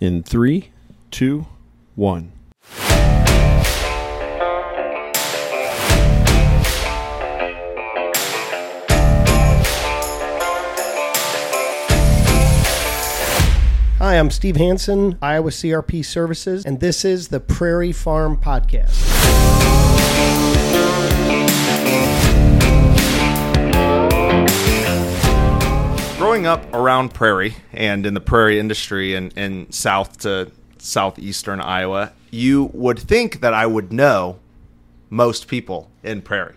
In three, two, one. Hi, I'm Steve Hanson, Iowa CRP Services, and this is the Prairie Farm Podcast. Growing up around prairie and in the prairie industry and in, in south to southeastern Iowa, you would think that I would know most people in prairie.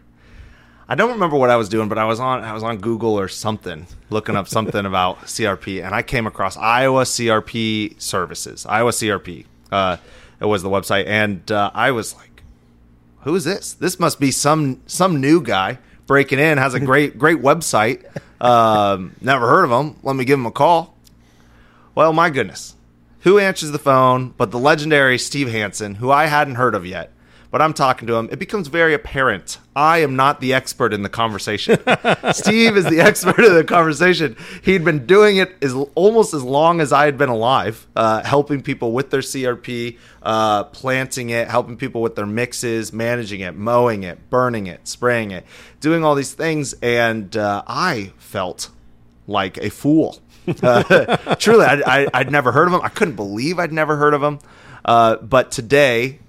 I don't remember what I was doing, but I was on I was on Google or something looking up something about CRP, and I came across Iowa CRP Services. Iowa CRP. Uh, it was the website, and uh, I was like, "Who is this? This must be some some new guy breaking in. Has a great great website. Um, never heard of him. Let me give him a call." Well, my goodness, who answers the phone but the legendary Steve Hanson, who I hadn't heard of yet. But I'm talking to him. It becomes very apparent I am not the expert in the conversation. Steve is the expert in the conversation. He'd been doing it as almost as long as I had been alive, uh, helping people with their CRP, uh, planting it, helping people with their mixes, managing it, mowing it, burning it, spraying it, doing all these things. And uh, I felt like a fool. Uh, truly, I, I, would never heard of him. I couldn't believe I'd never heard of him. Uh, but today,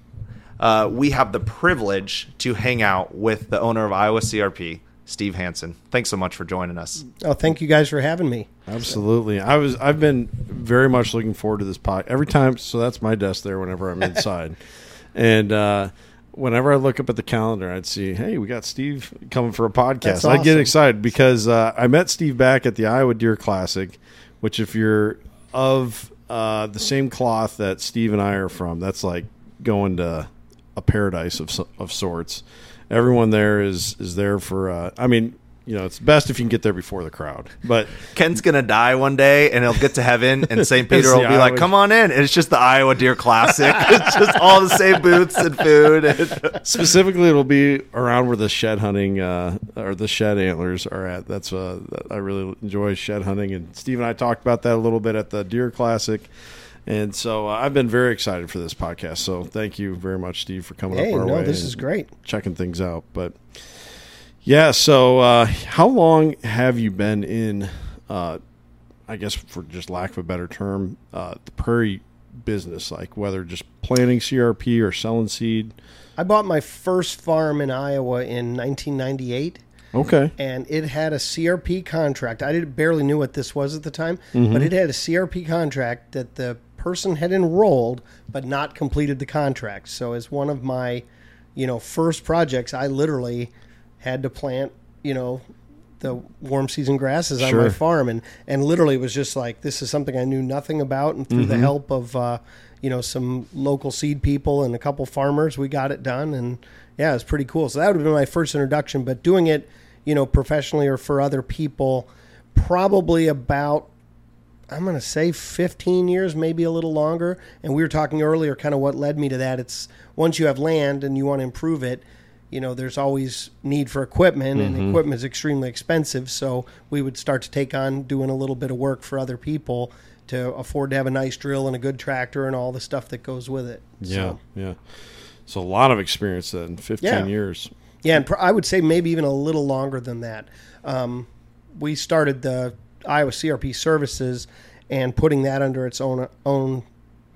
uh, we have the privilege to hang out with the owner of Iowa CRP, Steve Hanson. Thanks so much for joining us. Oh, thank you guys for having me. Absolutely. I was I've been very much looking forward to this pod every time so that's my desk there whenever I'm inside. and uh whenever I look up at the calendar, I'd see, hey, we got Steve coming for a podcast. Awesome. I get excited because uh, I met Steve back at the Iowa Deer Classic, which if you're of uh, the same cloth that Steve and I are from, that's like going to a paradise of of sorts. Everyone there is is there for. Uh, I mean, you know, it's best if you can get there before the crowd. But Ken's gonna die one day, and he'll get to heaven, and St. Peter will be Iowa. like, "Come on in." And it's just the Iowa Deer Classic. it's just all the same booths and food. And Specifically, it'll be around where the shed hunting uh, or the shed antlers are at. That's uh, I really enjoy shed hunting, and Steve and I talked about that a little bit at the Deer Classic. And so uh, I've been very excited for this podcast. So thank you very much, Steve, for coming hey, up our no, way. This is great. Checking things out. But yeah, so uh, how long have you been in, uh, I guess for just lack of a better term, uh, the prairie business, like whether just planting CRP or selling seed? I bought my first farm in Iowa in 1998. Okay. And it had a CRP contract. I barely knew what this was at the time, mm-hmm. but it had a CRP contract that the person had enrolled but not completed the contract. So as one of my, you know, first projects, I literally had to plant, you know, the warm season grasses on my farm. And and literally it was just like this is something I knew nothing about. And through mm-hmm. the help of uh, you know some local seed people and a couple farmers we got it done. And yeah it was pretty cool. So that would have been my first introduction. But doing it you know professionally or for other people probably about I'm going to say 15 years, maybe a little longer. And we were talking earlier, kind of what led me to that. It's once you have land and you want to improve it, you know, there's always need for equipment, mm-hmm. and equipment is extremely expensive. So we would start to take on doing a little bit of work for other people to afford to have a nice drill and a good tractor and all the stuff that goes with it. Yeah, so. yeah. So a lot of experience then, 15 yeah. years. Yeah, and pr- I would say maybe even a little longer than that. Um, we started the Iowa CRP Services and putting that under its own own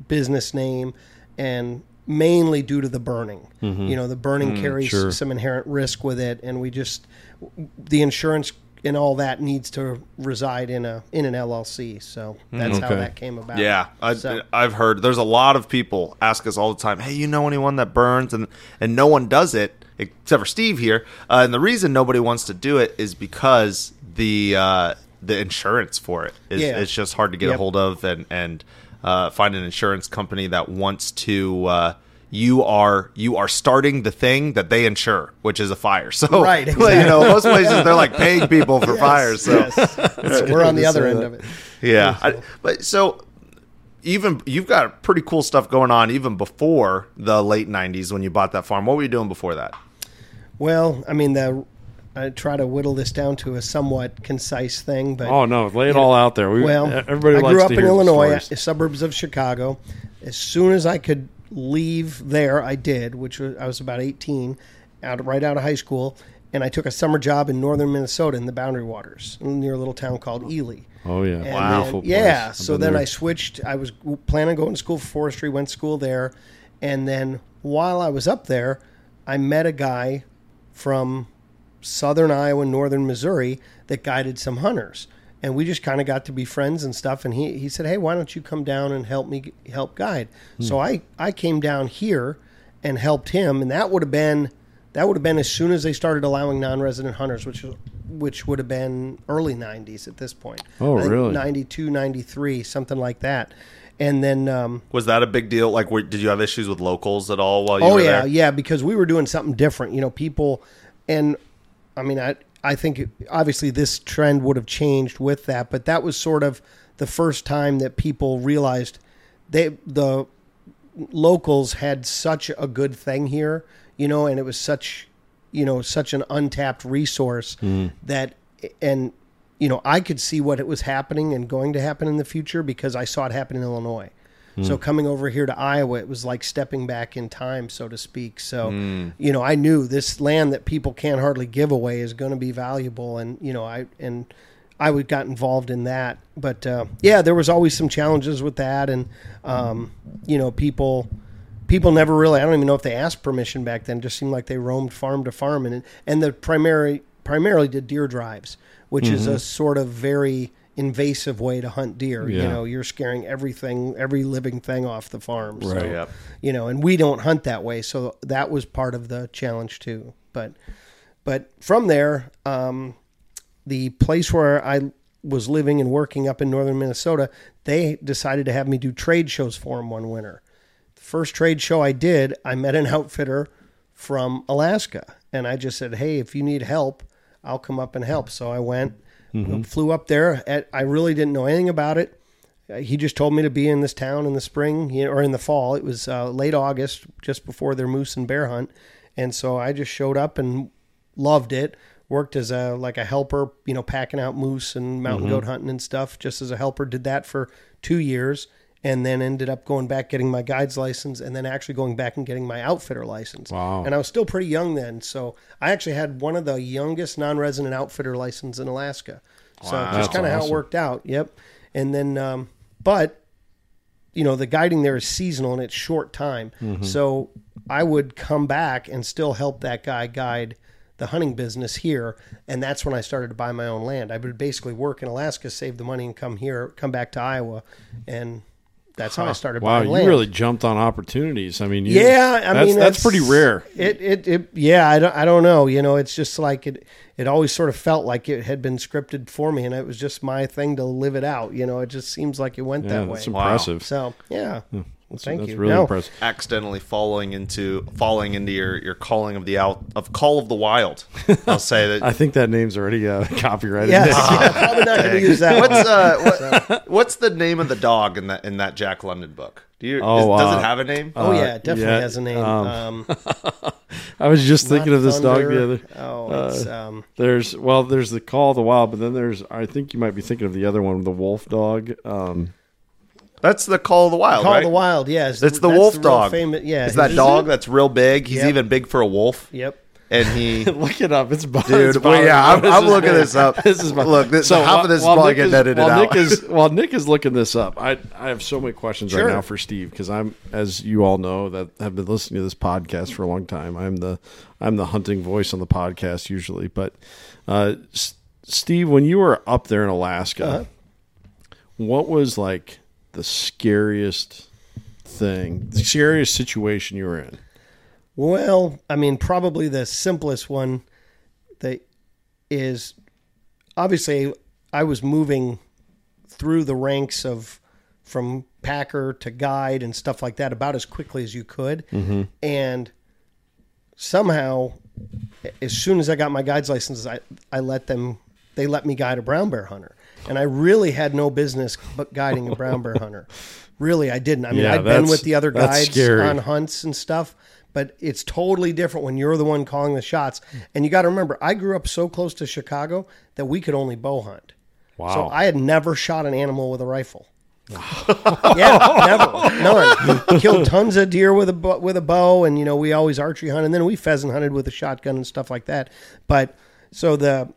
business name and mainly due to the burning. Mm-hmm. You know, the burning mm, carries sure. some inherent risk with it and we just the insurance and all that needs to reside in a in an LLC. So that's okay. how that came about. Yeah, I, so. I've heard there's a lot of people ask us all the time, "Hey, you know anyone that burns?" and and no one does it except for Steve here. Uh, and the reason nobody wants to do it is because the uh, the insurance for it is yeah. it's just hard to get yep. a hold of and and uh, find an insurance company that wants to. Uh, you are you are starting the thing that they insure, which is a fire. So right, exactly. you know, most places they're like paying people for yes, fires. So yes. we're on the other end that. of it. Yeah, I, but so even you've got pretty cool stuff going on even before the late '90s when you bought that farm. What were you doing before that? Well, I mean the I try to whittle this down to a somewhat concise thing, but Oh no, lay it all out there. We, well, everybody I grew up in Illinois, suburbs of Chicago. As soon as I could leave there, I did, which was I was about 18, out right out of high school, and I took a summer job in northern Minnesota in the Boundary Waters near a little town called Ely. Oh yeah, And Beautiful then- yeah. So then there. I switched. I was planning on going to school for forestry. Went to school there, and then while I was up there, I met a guy from southern Iowa, and northern Missouri that guided some hunters, and we just kind of got to be friends and stuff. And he he said, "Hey, why don't you come down and help me help guide?" Hmm. So I I came down here and helped him, and that would have been that would have been as soon as they started allowing non-resident hunters, which was which would have been early 90s at this point. Oh, really? 92, 93, something like that. And then, um, Was that a big deal? Like, were, did you have issues with locals at all while you oh were yeah, there? yeah, because we were doing something different. You know, people, and I mean, I I think obviously this trend would have changed with that, but that was sort of the first time that people realized they the locals had such a good thing here, you know, and it was such, you know, such an untapped resource mm-hmm. that, and, you know, I could see what it was happening and going to happen in the future because I saw it happen in Illinois. So coming over here to Iowa, it was like stepping back in time, so to speak. So, you know, I knew this land that people can't hardly give away is going to be valuable, and you know, I and I would got involved in that. But uh, yeah, there was always some challenges with that, and um, you know, people people never really. I don't even know if they asked permission back then. It just seemed like they roamed farm to farm, and and the primary primarily did deer drives, which is a sort of very invasive way to hunt deer. You know, you're scaring everything, every living thing off the farm. So, Right. Yep. you know, and we don't hunt that way, so that was part of the challenge too. But but from there, um, the place where I was living and working up in northern Minnesota, they decided to have me do trade shows for them one winter. The first trade show I did, I met an outfitter from Alaska, and I just said, "Hey, if you need help, I'll come up and help." So I went, flew up there. At, I really didn't know anything about it. Uh, He just told me to be in this town in the spring you know, or in the fall. It was uh, late August, just before their moose and bear hunt, and so I just showed up and loved it. Worked as a like a helper, you know, packing out moose and mountain goat hunting and stuff. Just as a helper, did that for two years, and then ended up going back getting my guide's license, and then actually going back and getting my outfitter license. Wow. And I was still pretty young then, so I actually had one of the youngest non-resident outfitter license in Alaska. So Wow. just That's kind of how it worked out. Yep. And then, um, but you know, the guiding there is seasonal and it's short time. Mm-hmm. So I would come back and still help that guy guide the hunting business here. And that's when I started to buy my own land. I would basically work in Alaska, save the money, and come here, come back to Iowa. And that's how I started Wow, buying you land. really jumped on opportunities. I mean, you, Yeah, I that's, mean that's pretty rare. It, it, it, yeah, I don't, I don't know. You know, it's just like it. It always sort of felt like it had been scripted for me, and it was just my thing to live it out. You know, it just seems like it went Yeah, that way. that's Wow. impressive. So yeah, hmm. Well, thank that's you. really No, impressive. accidentally falling into falling into your, your calling of the out of call of the wild. I'll say that. I think that name's already uh, copyrighted. Yes, Nick. yeah, probably not going to use that. what's one. uh what, what's the name of the dog in that in that Jack London book? Do you Oh, is- does uh, it have a name? Oh uh, yeah, it definitely yeah, has a name. um, Um, I was just thinking of this dog the other. Oh, it's um, There's well, there's the Call of the Wild, but then there's I think you might be thinking of the other one, the Wolf Dog. Um, That's the call of the wild, Call right? of the Wild. Yes, It's the that's wolf real dog. Famous, yeah, is that dog it? that's real big? He's Yep. even big for a wolf, Yep. and he. look it up. It's Dude, it's well, yeah, I'm- I'm looking this up. This is my, Look, this- half of this is probably getting edited while out. Nick is while Nick is looking this up, I I have so many questions Sure. right now for Steve because I'm, as you all know, that have been listening to this podcast for a long time. I'm the I'm the hunting voice on the podcast usually, but uh, S- Steve, when you were up there in Alaska, Uh-huh. what was like the scariest thing, the scariest situation you were in? Well, I mean, probably the simplest one that is obviously I was moving through the ranks of from packer to guide and stuff like that about as quickly as you could. Mm-hmm. And somehow, as soon as I got my guide's license, I, I let them, they let me guide a brown bear hunter. And I really had no business but guiding a brown bear hunter. Really, I didn't. I mean, Yeah, I'd been that's- with the other that's guides scary. on hunts and stuff, but it's totally different when you're the one calling the shots. And you got to remember, I grew up so close to Chicago that we could only bow hunt. Wow. So I had never shot an animal with a rifle. yeah, never, none. Killed tons of deer with a with a bow, and you know we always archery hunt, And then we pheasant hunted with a shotgun and stuff like that. But so the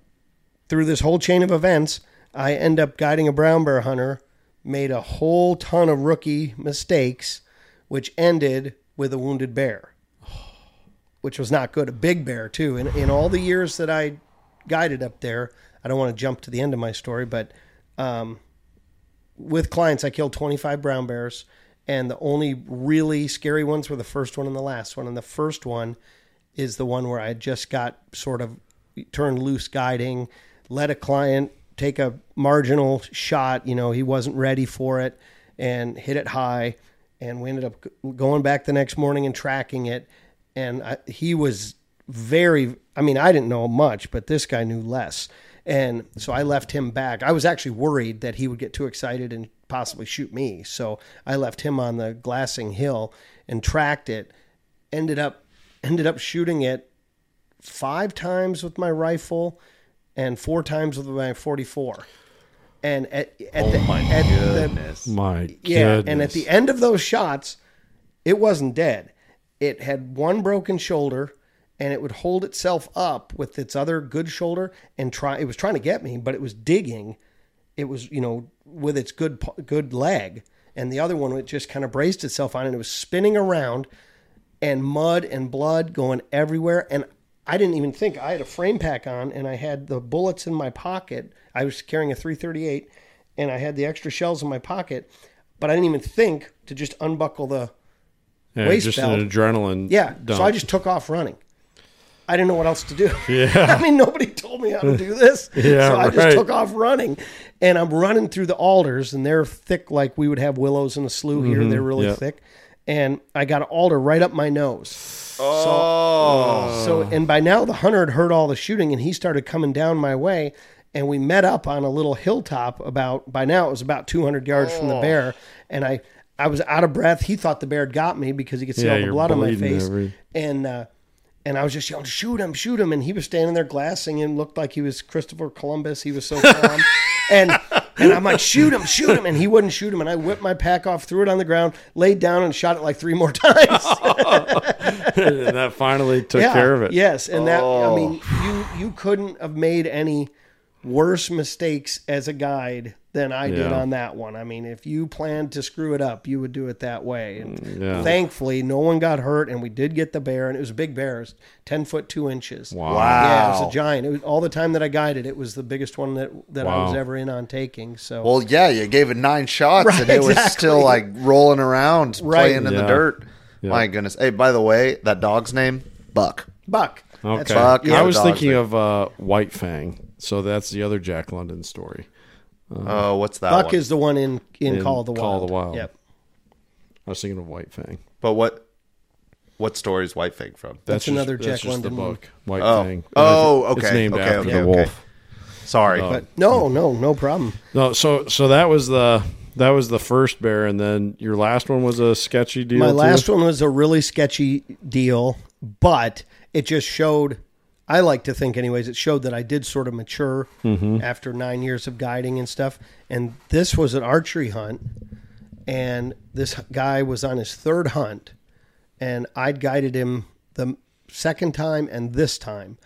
through this whole chain of events, I end up guiding a brown bear hunter, made a whole ton of rookie mistakes, which ended with a wounded bear, which was not good. A big bear too. In in all the years that I guided up there, I don't want to jump to the end of my story, but um, with clients, I killed 25 brown bears, and the only really scary ones were the first one and the last one. And the first one is the one where I just got sort of turned loose guiding, let a client take a marginal shot. You know, he wasn't ready for it and hit it high. And we ended up going back the next morning and tracking it. And I, he was very, I mean, I didn't know much, but this guy knew less. And so I left him back. I was actually worried that he would get too excited and possibly shoot me. So I left him on the glassing hill and tracked it. Ended up ended up shooting it five times with my rifle and four times with my 44. And at, at Oh the, my at the goodness. My yeah, goodness. and at the end of those shots, it wasn't dead. It had one broken shoulder, and it would hold itself up with its other good shoulder and try. It was trying to get me, but it was digging. It was you know with its good good leg, and the other one it just kind of braced itself on, and it was spinning around, and mud and blood going everywhere, and. I didn't even think I had a frame pack on and I had the bullets in my pocket. I was carrying a 338 and I had the extra shells in my pocket, but I didn't even think to just unbuckle the yeah, waist just belt. an adrenaline. yeah. dump. So I just took off running. I didn't know what else to do. Yeah. I mean, nobody told me how to do this. Yeah, so I just took off running, and I'm running through the alders, and they're thick like we would have willows in a slough here. Mm-hmm, they're really yeah. thick, and I got an alder right up my nose. Oh, So, and by now the hunter had heard all the shooting, and he started coming down my way, and we met up on a little hilltop. About by now it was about 200 yards from the bear, and I I was out of breath. He thought the bear had got me because he could see Yeah, all the blood on my face, every- and uh, and I was just yelling, "Shoot him! Shoot him!" And he was standing there glassing and looked like he was Christopher Columbus. He was so calm, and and I'm like, "Shoot him! Shoot him!" And he wouldn't shoot him, and I whipped my pack off, threw it on the ground, laid down, and shot it like three more times. and that finally took care of it. Yes, and that I Oh. mean, you you couldn't have made any worse mistakes as a guide than I did on that one. I mean, if you planned to screw it up, you would do it that way. And Mm, yeah. thankfully, no one got hurt, and we did get the bear, and it was a big bear, it was ten foot two inches. Wow. Yeah, it was a giant. It was all the time that I guided. It was the biggest one that that I was ever in on taking. So well, yeah, you gave it nine shots, Right, and it was still like rolling around, Right. playing in Yeah. the dirt. Yeah. My goodness. Hey, by the way, that dog's name Buck. Buck. Okay. That's Buck is I a was thinking name. of uh, White Fang. So that's the other Jack London story. Uh-huh. Oh, what's that? Buck one? is the one in in, In Call of the Wild. Call of the Wild. Yep. I was thinking of White Fang. But what? What story is White Fang from? That's another Jack just the London one. book. White Oh. Fang. Oh, okay. It's okay, named okay, after okay, the okay. wolf. Sorry. Oh. But no, no, no problem. No, so so that was the that was the first bear, and then your last one was a sketchy deal. My too? last one was a really sketchy deal, but it just showed. I like to think, anyways, it showed that I did sort of mature mm-hmm. after nine years of guiding and stuff. And this was an archery hunt, and this guy was on his third hunt, and I'd guided him the second time and this time.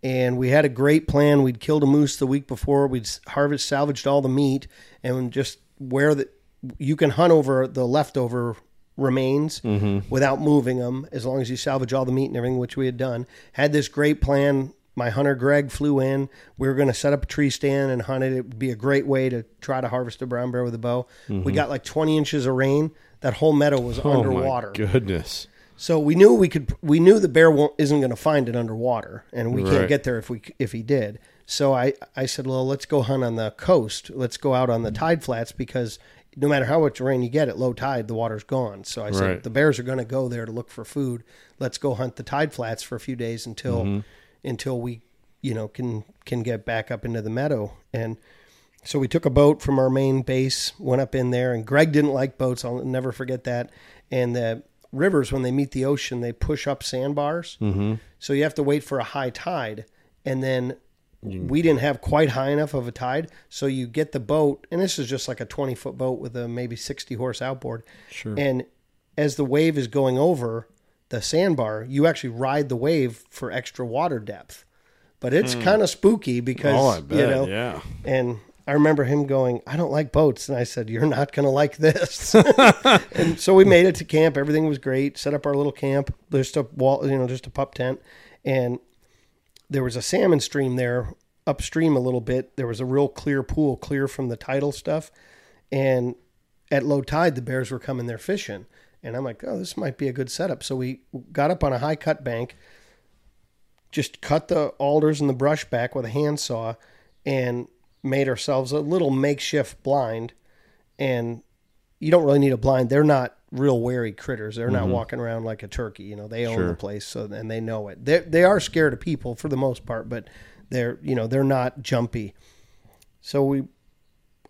And we had a great plan. We'd killed a moose the week before. We'd harvest, salvaged all the meat, and just where the you can hunt over the leftover remains mm-hmm. without moving them, as long as you salvage all the meat and everything, which we had done. Had this great plan. My hunter Greg flew in. We were going to set up a tree stand and hunt it. It would be a great way to try to harvest a brown bear with a bow. We mm-hmm. got like 20 inches of rain. That whole meadow was Oh underwater. my goodness! So we knew we could. We knew the bear won't, isn't going to find it underwater, and we can't get there if we if he did. So I I said, well, let's go hunt on the coast. Let's go out on the mm-hmm. tide flats because no matter how much rain you get at low tide, the water's gone. So I said Right. the bears are going to go there to look for food. Let's go hunt the tide flats for a few days until until we you know can can get back up into the meadow and. So we took a boat from our main base, went up in there, and Greg didn't like boats. I'll never forget that. And the rivers when they meet the ocean, they push up sandbars. Mm-hmm. So you have to wait for a high tide, and then Mm. we didn't have quite high enough of a tide, so you get the boat, and this is just like a twenty foot boat with a maybe sixty horse outboard. Sure. And as the wave is going over the sandbar, you actually ride the wave for extra water depth. But it's hmm. kind of spooky because oh, bet. you know, yeah. and I remember him going, I don't like boats. And I said, You're not going to like this. and so we made it to camp. Everything was great. Set up our little camp, just a wall, you know, just a pup tent. And there was a salmon stream there upstream a little bit. There was a real clear pool, clear from the tidal stuff. And at low tide, the bears were coming there fishing. And I'm like, oh, this might be a good setup. So we got up on a high cut bank, just cut the alders and the brush back with a handsaw, and made ourselves a little makeshift blind. And you don't really need a blind. They're not real wary critters. They're not mm-hmm. walking around like a turkey. You know, they own Sure. the place, so and they know it. They they are scared of people for the most part, but they're you know they're not jumpy. So we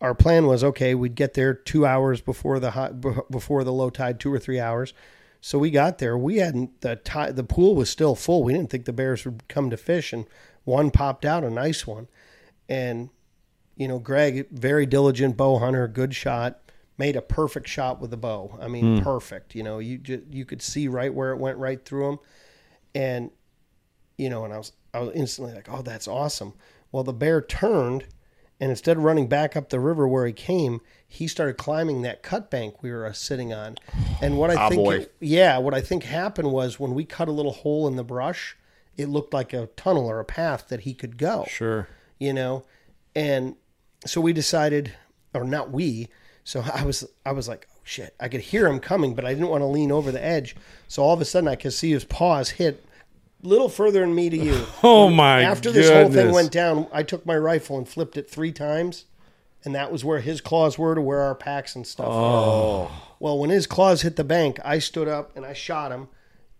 our plan was okay. We'd get there two hours before the high, before the low tide, two or three hours. So we got there. We hadn't the tide, the pool was still full. We didn't think the bears would come to fish, and one popped out, a nice one, and you know Greg, very diligent bow hunter, good shot, made a perfect shot with the bow. I mean, perfect. You know, you just, you could see right where it went right through him, and you know, and I was I was instantly like, oh, that's awesome. Well, the bear turned, and instead of running back up the river where he came, he started climbing that cut bank we were uh, sitting on. And what I Ah, think, it- yeah, what I think happened was when we cut a little hole in the brush, it looked like a tunnel or a path that he could go Sure. you know and so we decided or not we so i was i was like oh shit. I could hear him coming but i didn't want to lean over the edge. So all of a sudden i could see his paws hit a little further than me to you. Oh my after this whole thing went down i took my rifle and flipped it three times. And that was where his claws were to where our packs and stuff oh. Well when his claws hit the bank i stood up and i shot him.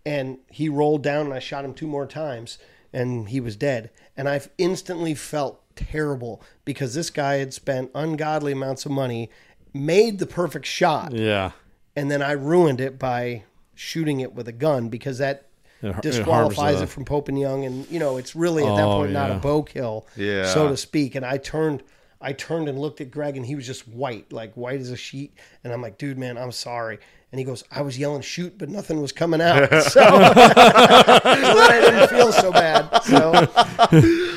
And he rolled down and I shot him two more times and he was dead. And I instantly felt terrible because this guy had spent ungodly amounts of money, made the perfect shot, Yeah. and then I ruined it by shooting it with a gun because that It har- it disqualifies it, from Pope and Young and you know it's really at that Oh, point not a bow kill Yeah. so to speak and I turned I turned and looked at Greg and he was just white like white as a sheet and I'm like dude man I'm sorry and he goes I was yelling shoot but nothing was coming out so, so I didn't feel so bad so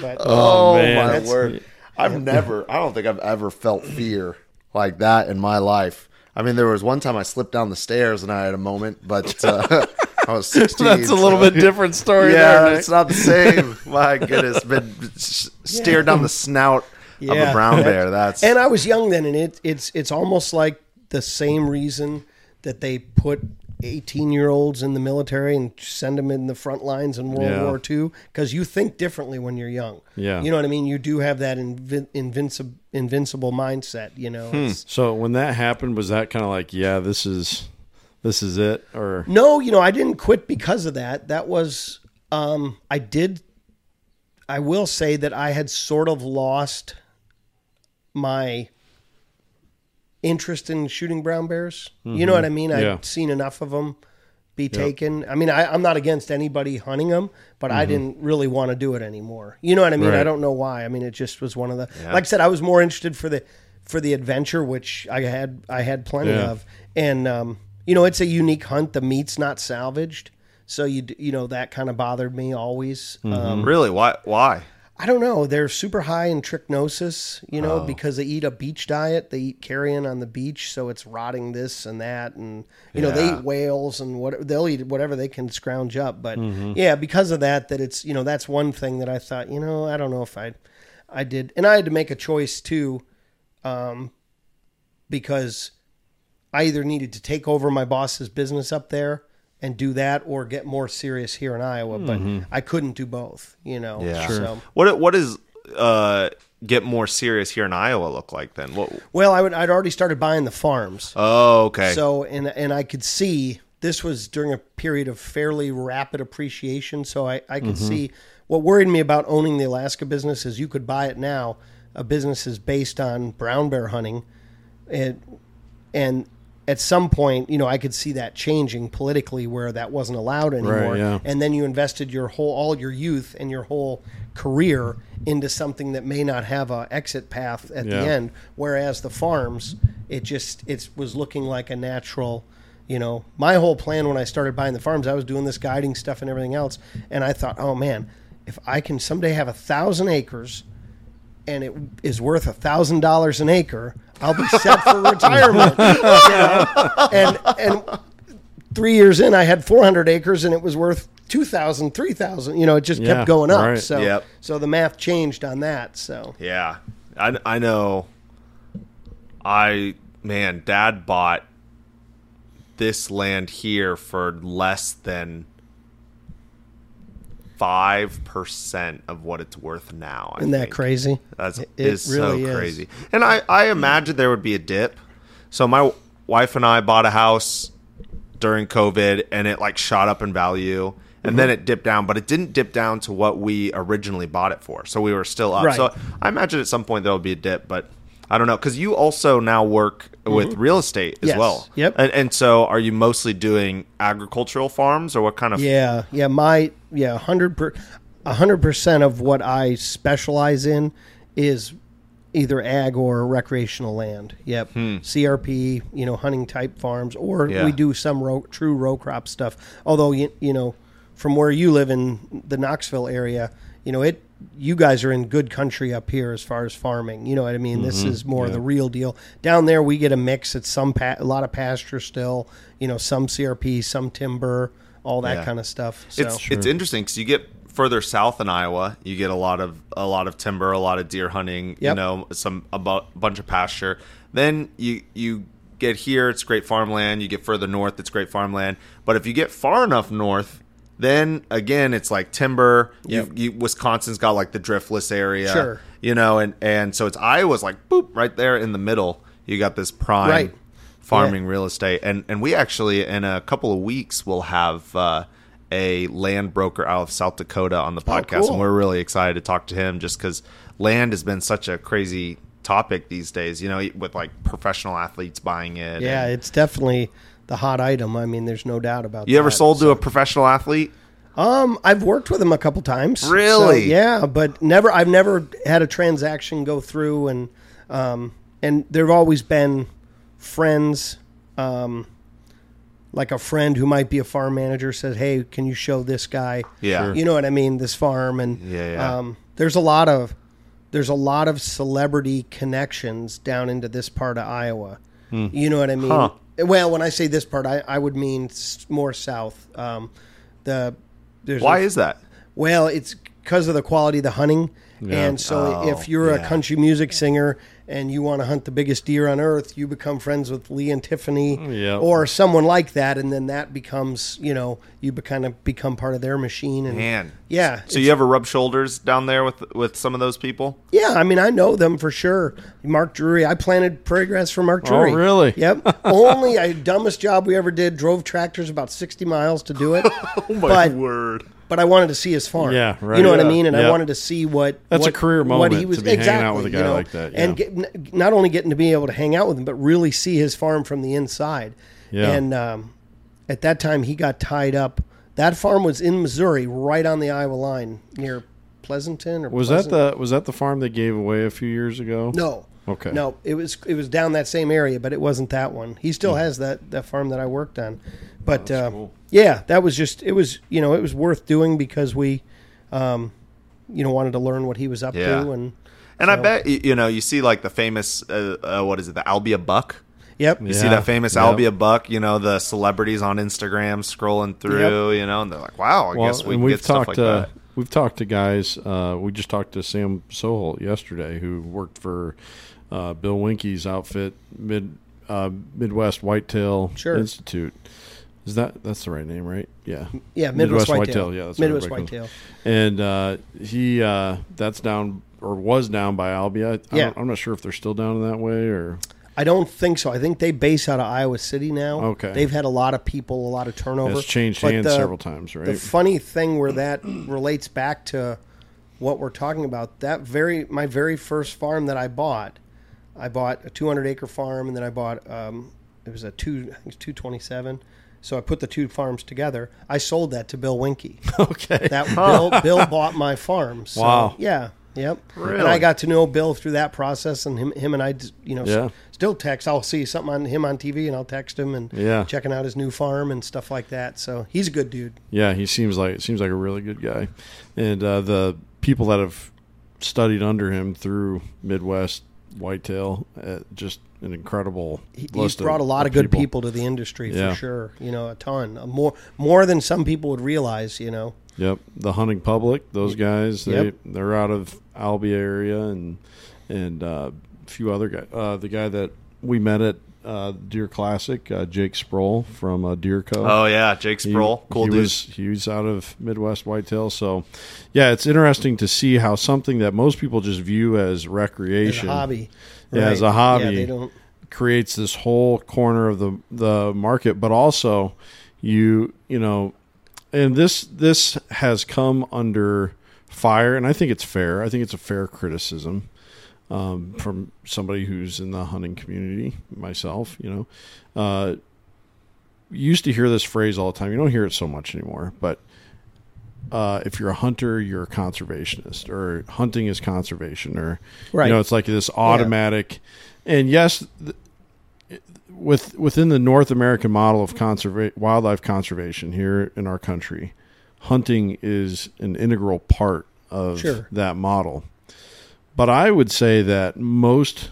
but Oh, um, oh man. my word! I've never. I don't think I've ever felt fear like that in my life. I mean, there was one time I slipped down the stairs and I had a moment, but uh, I was sixteen. That's a little so- bit different story Yeah, there. It's not the same. My goodness, been s- stared down the snout of a brown bear. That's and I was young then, and it, it's it's almost like the same reason that they put eighteen year olds in the military and send them in the front lines in World Yeah. War II because you think differently when you're young. Yeah. you know what I mean. You do have that invin- invincible invincible mindset. You know. Hmm. So when that happened, was that kind of like, yeah, this is this is it, or No, you know, I didn't quit because of that. That was um I did I will say that I had sort of lost my interest in shooting brown bears. You know what I mean? I've Yeah. seen enough of them be taken. I mean, I, I'm not against anybody hunting them, but I didn't really want to do it anymore. You know what I mean? I don't know why. I mean, it just was one of the. Like I said, I was more interested for the for the adventure, which I had I had plenty Yeah. of, and um, you know, it's a unique hunt. The meat's not salvaged, so you you know that kind of bothered me always. Um, really why? Why? I don't know. They're super high in trichinosis, you know, because they eat a beach diet. They eat carrion on the beach, so it's rotting this and that, and you know they eat whales and what they'll eat whatever they can scrounge up. But yeah, because of that, that it's you know that's one thing that I thought you know I don't know if I I did, and I had to make a choice too, um, because I either needed to take over my boss's business up there and do that, or get more serious here in Iowa. But I couldn't do both, you know. Yeah. So. What what is uh get more serious here in Iowa look like then? What? Well, I would, I'd already started buying the farms. Oh, okay. So, and, and I could see this was during a period of fairly rapid appreciation. So I, I could see what worried me about owning the Alaska business is you could buy it now. A business is based on brown bear hunting. And, and at some point, you know, I could see that changing politically where that wasn't allowed anymore. yeah. And then you invested your whole, all your youth and your whole career into something that may not have a exit path at the end. Whereas the farms, it just, it was looking like a natural, you know, my whole plan when I started buying the farms, I was doing this guiding stuff and everything else. And I thought, oh man, if I can someday have a thousand acres and it is worth a thousand dollars an acre, I'll be set for retirement. you know? And and three years in, I had 400 acres and it was worth 2,000, 3,000. You know, it just Yeah, kept going up. right. So Yep. so the math changed on that. So Yeah, I, I know. I man, Dad bought this land here for less than five percent of what it's worth now. I isn't that crazy? That's It- is really so is. crazy. And I I imagine there would be a dip. So my wife and I bought a house during COVID, and it like shot up in value. And Mm-hmm. then it dipped down, but it didn't dip down to what we originally bought it for. So we were still up. Right. So I imagine at some point there will be a dip, but I don't know because you also now work with real estate as Mm-hmm. Yes. well. Yep. And, and so are you mostly doing agricultural farms or what kind of? Yeah, yeah. My yeah, hundred per, hundred percent of what I specialize in is either ag or recreational land. Yep, hmm. CRP, you know, hunting type farms, or Yeah. we do some row, true row crop stuff. Although you you know, from where you live in the Knoxville area, you know it. You guys are in good country up here as far as farming. You know what I mean. This mm-hmm. is more the real deal. Down there, we get a mix. It's some pa- a lot of pasture still. You know, some CRP, some timber, all that Yeah. kind of stuff. So. It's it's interesting because you get further south in Iowa, you get a lot of a lot of timber, a lot of deer hunting, you know, some a bu- bunch of pasture. Then you you get here, it's great farmland. You get further north, it's great farmland. But if you get far enough north, then again, it's like timber. Yep. You, you Wisconsin's got like the driftless area, Sure. You know, and and so it's Iowa's like boop right there in the middle. You got this prime Right. Farming real estate and and we actually in a couple of weeks will have uh, a land broker out of South Dakota on the podcast Oh, cool. and we're really excited to talk to him just cuz land has been such a crazy topic these days you know with like professional athletes buying it Yeah, and- it's definitely the hot item. I mean, there's no doubt about. That. You ever that. sold to a professional athlete Um, I've worked with them a couple times. So, Really? yeah, but never. I've never had a transaction go through, and um, and there've always been friends. Um, like a friend who might be a farm manager says, "Hey, can you show this guy?" Yeah. You know what I mean. This farm, and Yeah, yeah. Um, there's a lot of there's a lot of celebrity connections down into this part of Iowa. You know what I mean? Huh. Well, when I say this part, I, I would mean more south. Um, the there's why a- is that well, it's because of the quality of the hunting. And so, Oh, if you're yeah. a country music singer and you want to hunt the biggest deer on earth, you become friends with Lee and Tiffany mm, Yep. or someone like that, and then that becomes, you know, you be, kind of become part of their machine. And man yeah, so it's- you ever rub shoulders down there with with some of those people yeah, I mean, I know them for sure. Mark Drury, I planted prairie grass for Mark Drury. Oh, Drury. really? Yep. Only I dumbest job we ever did. Drove tractors about sixty miles to do it. oh my but, word But I wanted to see his farm. Yeah, right. You know what I mean? And I wanted to see what That's a what- career what moment to be hanging out with a guy like that, and get, n- not only getting to be able to hang out with him, but really see his farm from the inside. Yeah. And um, at that time, he got tied up. That farm was in Missouri, right on the Iowa line near Pleasanton. Or Was that the was that the farm they gave away a few years ago? No. Okay. No, it was it was down that same area, but it wasn't that one. He still has that that farm that I worked on. But uh, cool. yeah, that was just it was you know it was worth doing because we, um, you know, wanted to learn what he was up Yeah. to and and I So- bet y- you know you see like the famous uh, uh, what is it the Albia buck yep You see Yeah. that famous Yep. Albia Buck, you know, the celebrities on Instagram scrolling through, you know, and they're like, wow, I Well, guess we and can we've get stuff talked like to that. we've talked to guys. Uh, we just talked to Sam Soholt yesterday, who worked for uh, Bill Winke's outfit, Mid uh, Midwest Whitetail Sure. Institute. Is that that's the right name, right? Yeah, yeah Midwest, Whitetail. Yeah, that's Midwest Whitetail. it. And uh, he uh, that's down or was down by Albia. I, yeah. I am not sure if they're still down in that way or I don't think so. I think they base out of Iowa City now. Okay. they've had a lot of people, a lot of turnover. it's changed But hands the- several times, right? The funny thing where that relates back to what we're talking about, that very my very first farm that I bought, I bought a 200 acre farm, and then I bought um, it was a two I think it's two twenty seven. So I put the two farms together. I sold that to Bill Winke. Okay. That Bill Bill bought my farm. So, Wow. Yeah. Yep. Really? And I got to know Bill through that process, and him him and I, you know, s- Yeah. still text. I'll see something on him on TV, and I'll text him and Yeah. checking out his new farm and stuff like that. So he's a good dude. Yeah, he seems like seems like a really good guy, and uh, the people that have studied under him through Midwest Whitetail, uh, just an incredible. He, he's brought a lot of good people to the industry Yeah. for sure. You know, a ton, Uh, more more than some people would realize. You know. Yep, the hunting public, those guys, they Yep. they're out of Albia area and and uh, a few other guys. Uh, the guy that we met at uh, Deer Classic, uh, Jake Sproul from uh, Deer Co. Oh yeah, Jake He- Sproul, cool he dude. Was, he was out of Midwest Whitetail, so yeah, it's interesting to see how something that most people just view as As recreation, a hobby. Yeah, as a hobby. Yeah, they don't. creates this whole corner of the the market, but also you you know, and this this has come under fire, and I think it's fair. I think it's a fair criticism um, from somebody who's in the hunting community, myself. You know, uh, used to hear this phrase all the time. You don't hear it so much anymore, but. Uh, if you're a hunter, you're a conservationist, or hunting is conservation, or Right. you know, it's like this automatic. And yes, th- with within the North American model of conserva- wildlife conservation here in our country, hunting is an integral part of Sure. that model. But I would say that most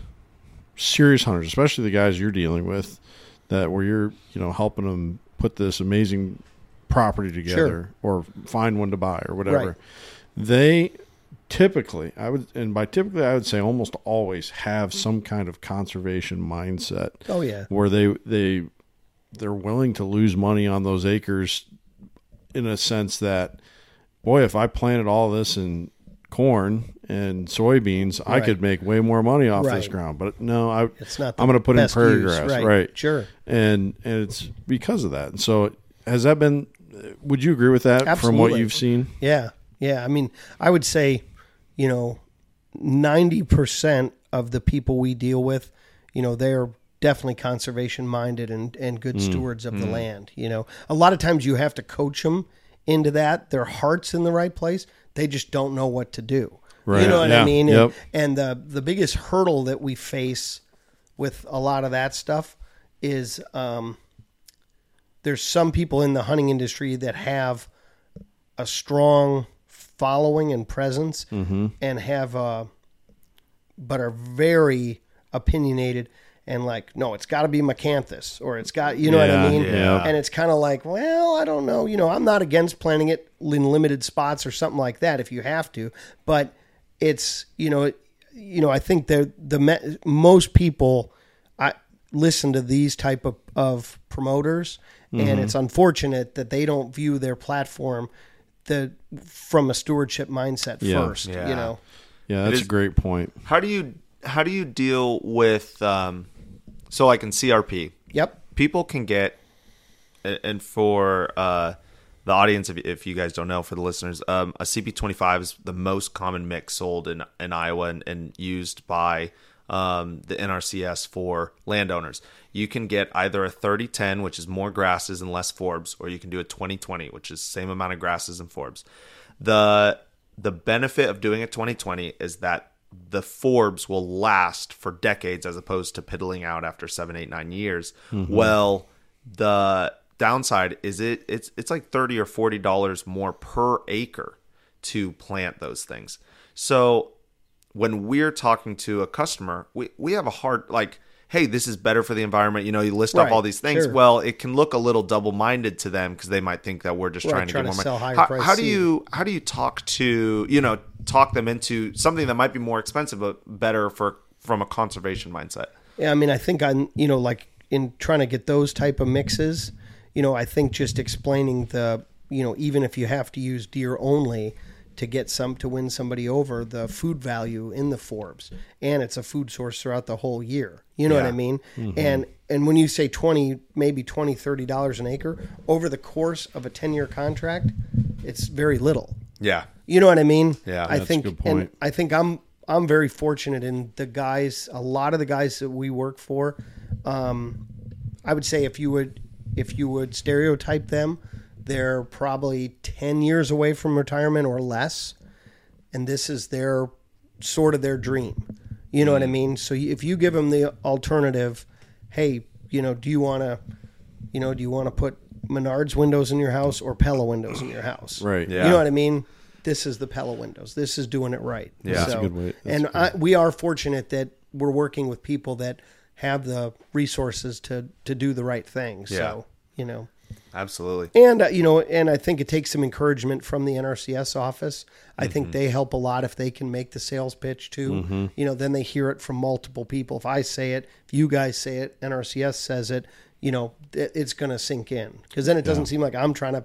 serious hunters, especially the guys you're dealing with, that where you're you know helping them put this amazing property together or find one to buy or whatever, Right. they typically I would and by typically I would say almost always have some kind of conservation mindset Oh yeah. where they they they're willing to lose money on those acres in a sense that boy if I planted all this in corn and soybeans I could make way more money off this ground but no I, it's not I'm going to put in prairie use. grass Right. right Sure. and and it's because of that and so has that been would you agree with that from what you've seen Yeah. Yeah. I mean, I would say, you know, 90% of the people we deal with, you know, they're definitely conservation minded and, and good Mm. stewards of the land. You know, a lot of times you have to coach them into that. Their heart's in the right place. They just don't know what to do. Right. You know what Yeah. I mean? Yep. And, and the, the biggest hurdle that we face with a lot of that stuff is um, there's some people in the hunting industry that have a strong following and presence Mm-hmm. and have uh but are very opinionated and like no it's got to be Miscanthus or it's got you know what I mean yeah. and it's kind of like well I don't know you know I'm not against planting it in limited spots or something like that if you have to but it's you know it, you know I think that the me- most people I listen to these type of, of promoters Mm-hmm. and it's unfortunate that they don't view their platform the from a stewardship mindset Yeah. first Yeah. you know yeah that's is- a great point How do you how do you deal with um, so like in CRP? yep people can get and for uh, the audience if, if you guys don't know for the listeners um, a cp25 is the most common mix sold in, in iowa and, and used by um, the nrcs for landowners you can get either a 3010 which is more grasses and less forbs or you can do a 2020 which is same amount of grasses and forbs the the benefit of doing a 2020 is that the forbs will last for decades as opposed to piddling out after seven eight nine years. Mm-hmm. Well the downside is it it's it's like 30 or 40 dollars more per acre to plant those things. So when we're talking to a customer we, we have a hard like hey this is better for the environment. You know you list off Right, all these things. Sure. well it can look a little double-minded to them because they might think that we're just Right, trying to trying get to more money. how, how do you how do you talk to you know talk them into something that might be more expensive but better for from a conservation mindset? Yeah, I mean, I think on you know, like in trying to get those type of mixes, you know, I think just explaining the, you know, even if you have to use deer only to get some to win somebody over, the food value in the forbs, and it's a food source throughout the whole year. You know what I Yeah. mean? And and when you say twenty, maybe 20 30 dollars an acre over the course of a ten year contract, it's very little. yeah You know what I mean? Yeah, I think, and. I think I'm I'm very fortunate in the guys. A lot of the guys that we work for, um, I would say if you would if you would stereotype them, they're probably ten years away from retirement or less, and this is their sort of their dream. You know what I mm. mean? So if you give them the alternative, hey, you know, do you want to, you know, do you want to put Menards windows in your house or Pella windows in your house? Right. Yeah. You know what I mean? This is the Pella windows. This is doing it right. Yeah. That's a good way- that's and I, we are fortunate that we're working with people that have the resources to to do the right thing. Yeah. So you know, Absolutely. and uh, you know, and I think it takes some encouragement from the NRCS office. I think they help a lot if they can make the sales pitch too. You know, then they hear it from multiple people. If I say it, if you guys say it, NRCS says it, you know, it, it's going to sink in because then it doesn't seem like I'm trying to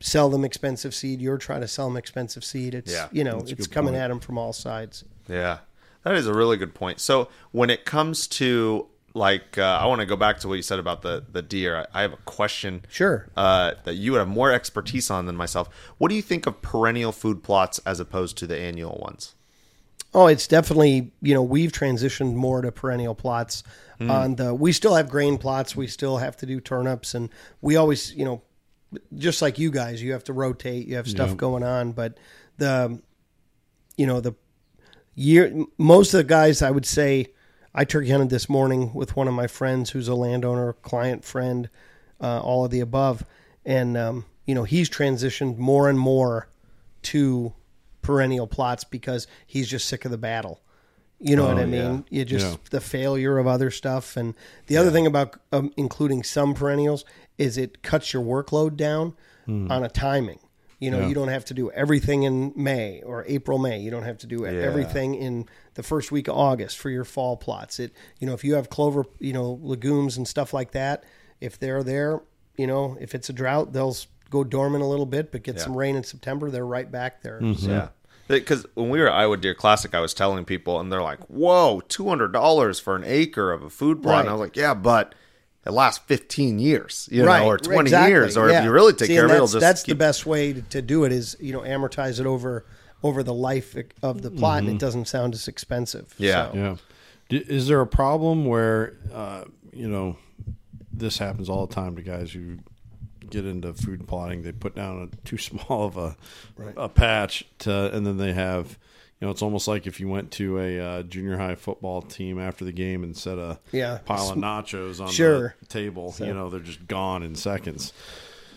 sell them expensive seed. You're trying to sell them expensive seed. It's Yeah, you know, it's coming point. at them from all sides. Yeah, that is a really good point. So when it comes to like, uh, I want to go back to what you said about the the deer. I, I have a question. Sure. Uh, that you would have more expertise on than myself. What do you think of perennial food plots as opposed to the annual ones? Oh, it's definitely you know we've transitioned more to perennial plots. Hmm. On the we still have grain plots. We still have to do turnips, and we always you know just like you guys, you have to rotate. You have stuff Yeah. going on, but the you know the year most of the guys I would say I turkey hunted this morning with one of my friends who's a landowner, client friend, uh, all of the above, and um, you know he's transitioned more and more to perennial plots because he's just sick of the battle. You know Oh, what I mean? You just Yeah. the failure of other stuff, and the other thing about um, including some perennials is it cuts your workload down on a timing. You know. Yeah. you don't have to do everything in May or April, May. You don't have to do Yeah. everything in the first week of August for your fall plots. It, you know, if you have clover, you know, legumes and stuff like that, if they're there, you know, if it's a drought, they'll go dormant a little bit, but get Yeah. some rain in September, they're right back there. Mm-hmm. So, Yeah. Because when we were at Iowa Deer Classic, I was telling people, and they're like, "Whoa, two hundred dollars for an acre of a food plot." And I was like, "Yeah, but it lasts fifteen years, you right, know, or twenty exactly, years, or yeah. if you really take See, care of it, it'll that's, just that's the best way to, to do it is you know amortize it over over the life of the plot, and it doesn't sound as expensive. Mm-hmm. Yeah. So, Yeah. Is there a problem where, uh, you know, this happens all the time to guys who get into food plotting? They put down a too small of a a patch to, and then they have, you know, it's almost like if you went to a uh, junior high football team after the game and set a Yeah. pile of nachos on Sure. the table. You know, they're just gone in seconds.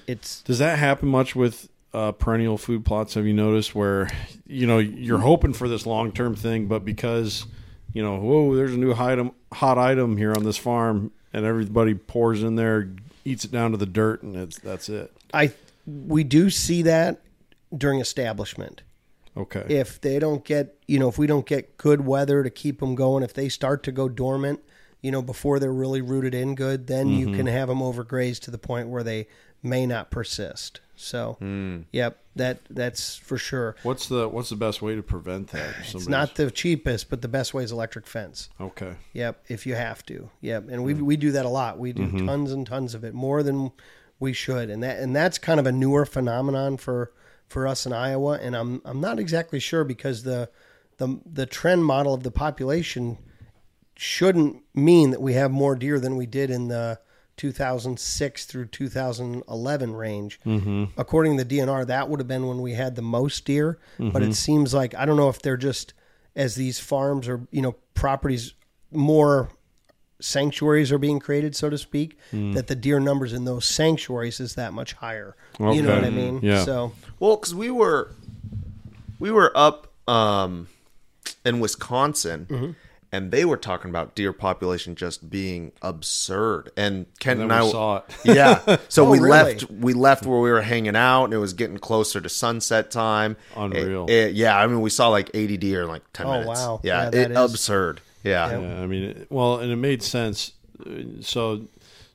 it's Does that happen much with uh, perennial food plots? Have you noticed where you know you're hoping for this long term thing, but because you know, whoa, there's a new item, hot item here on this farm, and everybody pours in there, eats it down to the dirt, and it's that's it. I we do see that during establishment. Okay. if they don't get you know if we don't get good weather to keep them going if they start to go dormant you know before they're really rooted in good then you mm-hmm. can have them overgrazed to the point where they may not persist so mm. yep that that's for sure What's the what's the best way to prevent that? It's not the cheapest but the best way is electric fence okay. Yep, if you have to. Yep, and we mm. we do that a lot. We do mm-hmm. tons and tons of it, more than we should, and that and that's kind of a newer phenomenon for for us in Iowa. And I'm I'm not exactly sure because the the the trend model of the population shouldn't mean that we have more deer than we did in the 2006 through 2011 range. Mm-hmm. According to the DNR, that would have been when we had the most deer. But it seems like I don't know if they're just as these farms or you know properties more sanctuaries are being created, so to speak, that the deer numbers in those sanctuaries is that much higher. You know what I mean? Yeah. So Well, because we were we were up um, in Wisconsin, Mm-hmm. and they were talking about deer population just being absurd. And Kent And and, I, saw it. yeah. So Oh, we really? left. We left where we were hanging out, and it was getting closer to sunset time. Unreal. It- it- yeah, I mean, we saw like eighty deer in like ten Oh, minutes. wow. Yeah, Yeah, that it, is- absurd. Yeah. Yeah, I mean, it- well, and it made sense. So,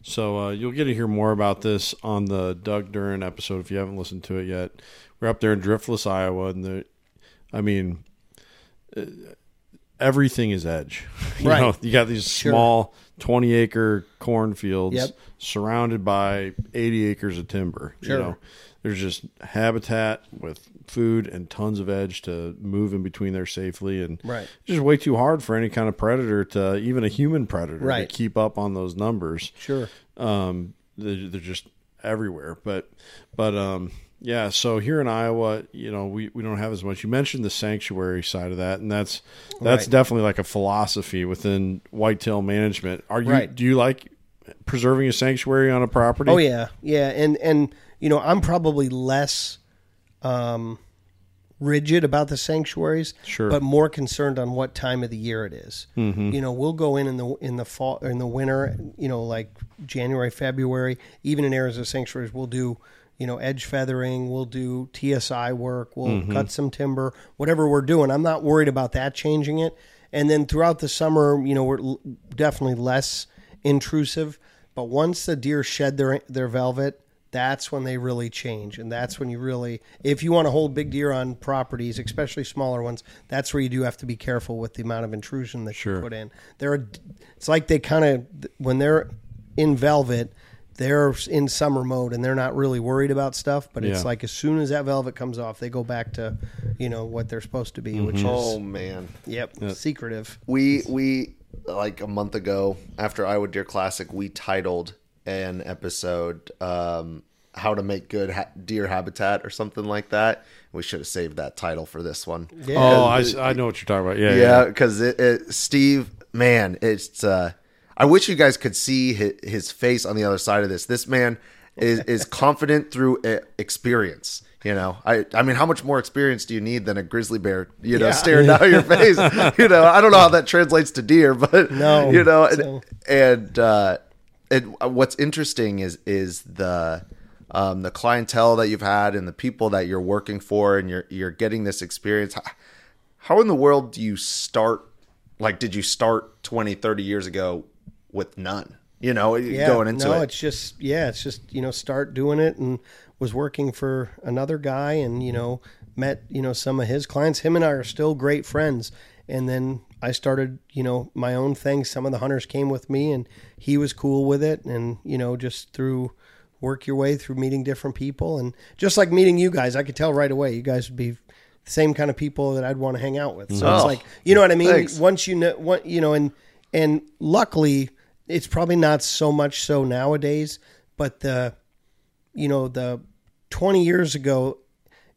so uh, you'll get to hear more about this on the Doug Duran episode if you haven't listened to it yet. We're up there in Driftless, Iowa, and the, I mean, uh, everything is edge. You Right. know, you got these Sure. small 20 acre cornfields Yep. surrounded by 80 acres of timber. Sure. You know, there's just habitat with food and tons of edge to move in between there safely. And Right. just way too hard for any kind of predator to, even a human predator, Right. to keep up on those numbers Sure. um, they're, they're just everywhere. But but um, yeah. So here in Iowa, you know, we, we don't have as much. You mentioned the sanctuary side of that, and that's that's Right. definitely like a philosophy within whitetail management. Are you Right. do you like preserving a sanctuary on a property? Oh yeah, yeah, and and you know I'm probably less um, rigid about the sanctuaries, Sure. but more concerned on what time of the year it is. Mm-hmm. You know, we'll go in in the in the fall in the winter. You know, like January, February, even in areas of sanctuaries, we'll do. You know, edge feathering. We'll do TSI work. We'll cut some timber. Whatever we're doing, I'm not worried about that changing it. And then throughout the summer, you know, we're l- definitely less intrusive. But once the deer shed their their velvet, that's when they really change, and that's when you really, if you want to hold big deer on properties, especially smaller ones, that's where you do have to be careful with the amount of intrusion that Sure. you put in. They're, it's like they kind of when they're in velvet. They're in summer mode and they're not really worried about stuff, but it's Yeah. like as soon as that velvet comes off, they go back to, you know, what they're supposed to be, which mm-hmm. oh, is Oh man, Yep, secretive. we we like a month ago after Iowa Deer Classic, we titled an episode um, "How to Make Good ha- Deer Habitat" or something like that. We should have saved that title for this one. Yeah. Oh, I, s- I know what you're talking about. Yeah. Yeah, because it, it, Steve, man, it's. Uh, I wish you guys could see his, his face on the other side of this. This man is is confident through uh, experience. You know, I I mean, how much more experience do you need than a grizzly bear? You know, Yeah. staring down your face. You know, I don't know how that translates to deer, but No, you know, and so- and, uh, and what's interesting is is the um, the clientele that you've had and the people that you're working for, and you're you're getting this experience. How, how in the world do you start? Like, did you start 20, 30 years ago with none? You know, going into it. no, it. it's just yeah, it's just you know start doing it and was working for another guy and you know met you know some of his clients. Him and I are still great friends. And then I started you know my own thing. Some of the hunters came with me and he was cool with it. And you know just through work your way through meeting different people and just like meeting you guys, I could tell right away you guys would be the same kind of people that I'd want to hang out with. So it's Oh, like you know what I mean. thanks. Once you know what you know, and and luckily it's probably not so much so nowadays, but the you know the 20 years ago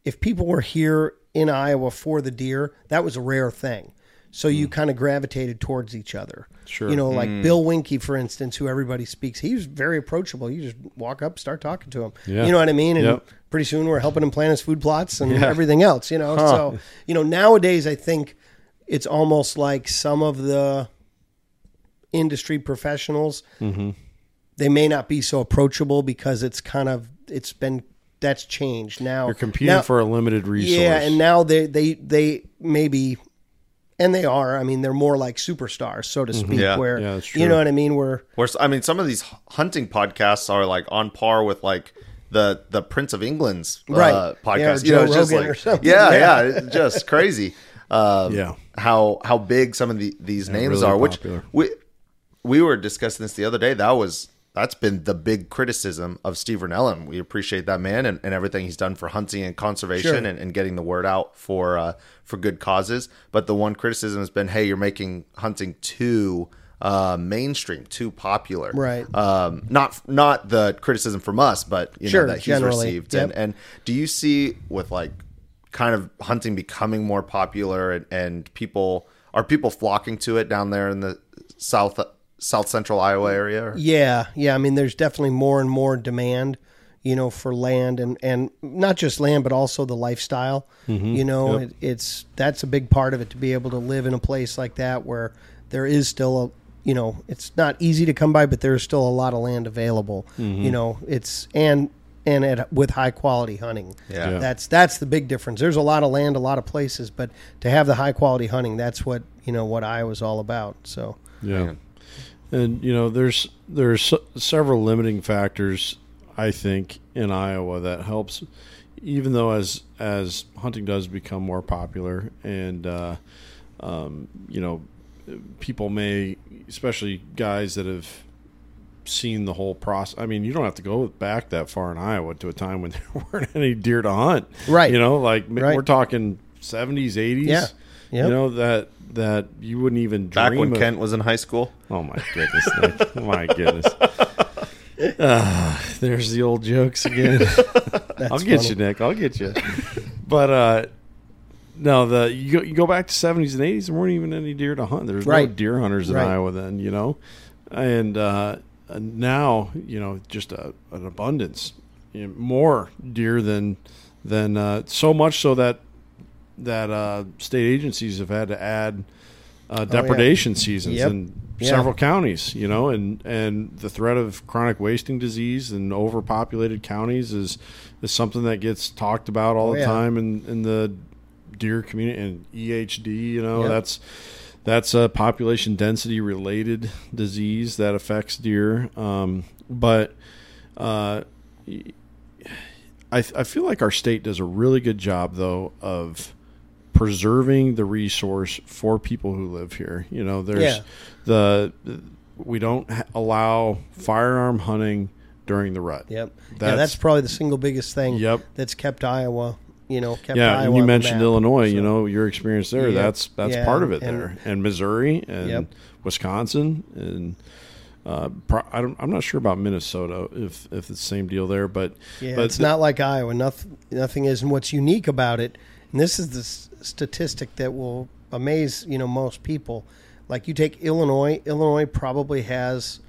if people were here in Iowa for the deer, that was a rare thing. So you hmm. kind of gravitated towards each other. Sure. You know, like hmm. Bill Winke, for instance, who everybody speaks. He was very approachable. You just walk up, start talking to him. Yeah. You know what I mean? And Yep. pretty soon we're helping him plan his food plots and everything else. You know, so you know nowadays I think it's almost like some of the industry professionals mm-hmm. they may not be so approachable because it's kind of it's been that's changed now. You're competing Now- for a limited resource. yeah, and now they they they maybe, and they are. I mean, they're more like superstars, so to speak. Yeah. where Yeah, you know what I mean. Where Whereas, I mean, some of these hunting podcasts are like on par with like the the Prince of England's uh, Right. Yeah, podcast. you Joe know, it's just like or something. yeah, Yeah. yeah, it's just crazy. Um, Yeah. how how big some of the, these names really are. Which we we were discussing this the other day. That was that's been the big criticism of Steve Rinella. We appreciate that man and, and everything he's done for hunting and conservation Sure. and, and getting the word out for uh, for good causes. But the one criticism has been, hey, you're making hunting too uh, mainstream, too popular. Right. Um, not not the criticism from us, but you Sure, know that he's generally. received. Yep. And and do you see with like kind of hunting becoming more popular and, and people are people flocking to it down there in the south south central Iowa area? or- yeah, yeah. I mean, there's definitely more and more demand, you know, for land and and not just land, but also the lifestyle. Mm-hmm. You know, it, it's that's a big part of it to be able to live in a place like that where there is still a you know it's not easy to come by, but there's still a lot of land available. Mm-hmm. You know, it's and and at, with high quality hunting. Yeah. Yeah. That's that's the big difference. There's a lot of land, a lot of places, but to have the high quality hunting, that's what you know what Iowa's all about. So Yeah, and you know, there's there's several limiting factors I think in Iowa that helps, even though as as hunting does become more popular and uh, um, you know people may, especially guys that have seen the whole process. I mean, you don't have to go back that far in Iowa to a time when there weren't any deer to hunt, Right. You know, like Right. we're talking seventies, eighties. Yeah. Yep. You know that that you wouldn't even dream Back when of. Kent was in high school. Oh my goodness! Nick. my goodness. Ah, there's the old jokes again. I'll get funny. you, Nick. I'll get you. But uh, no, the you go, you go back to seventies and eighties. There weren't even any deer to hunt. There's no deer hunters in Right. Iowa then, you know. And uh, now, you know, just a, an abundance, you know, more deer than than uh, so much so that that uh, state agencies have had to add uh, depredation seasons Yep. in Yeah. several counties. You know, and and the threat of chronic wasting disease in overpopulated counties is is something that gets talked about all Oh, the yeah. time in in the deer community and EHD. You know, Yep. that's that's a population density related disease that affects deer. Um, but uh, I, I feel like our state does a really good job though of preserving the resource for people who live here. You know, there's Yeah. the we don't allow firearm hunting during the rut. Yep. yeah, That's- that's probably the single biggest thing. Yep. That's kept Iowa. You know, kept Yeah, Iowa and you mentioned. Illinois. You know, your experience there. That's that's Yeah, part of it and- there, and Missouri and Yep. Wisconsin and. Uh, pro- I don't, I'm not sure about Minnesota if if it's the same deal there, but Yeah, but it's not like Iowa. Nothing, nothing is. And what's unique about it, and this is the s- statistic that will amaze you know most people. Like you take Illinois. Illinois probably has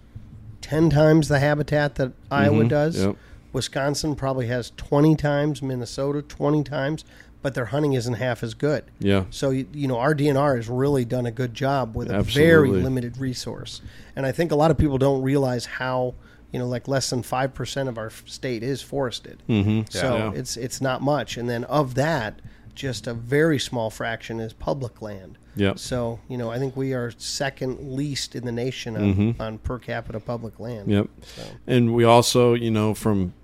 ten times the habitat that Iowa Mhm, does. yep. Wisconsin probably has twenty times. Minnesota twenty times. But their hunting isn't half as good. yeah, So you, you know our DNR has really done a good job with a Absolutely. very limited resource, and I think a lot of people don't realize how you know like less than five percent of our state is forested. mm-hmm. So yeah. it's it's not much, and then of that, just a very small fraction is public land. Yep. So you know I think we are second least in the nation on, on per capita public land. Mm-hmm. Yep. So. And we also, you know, from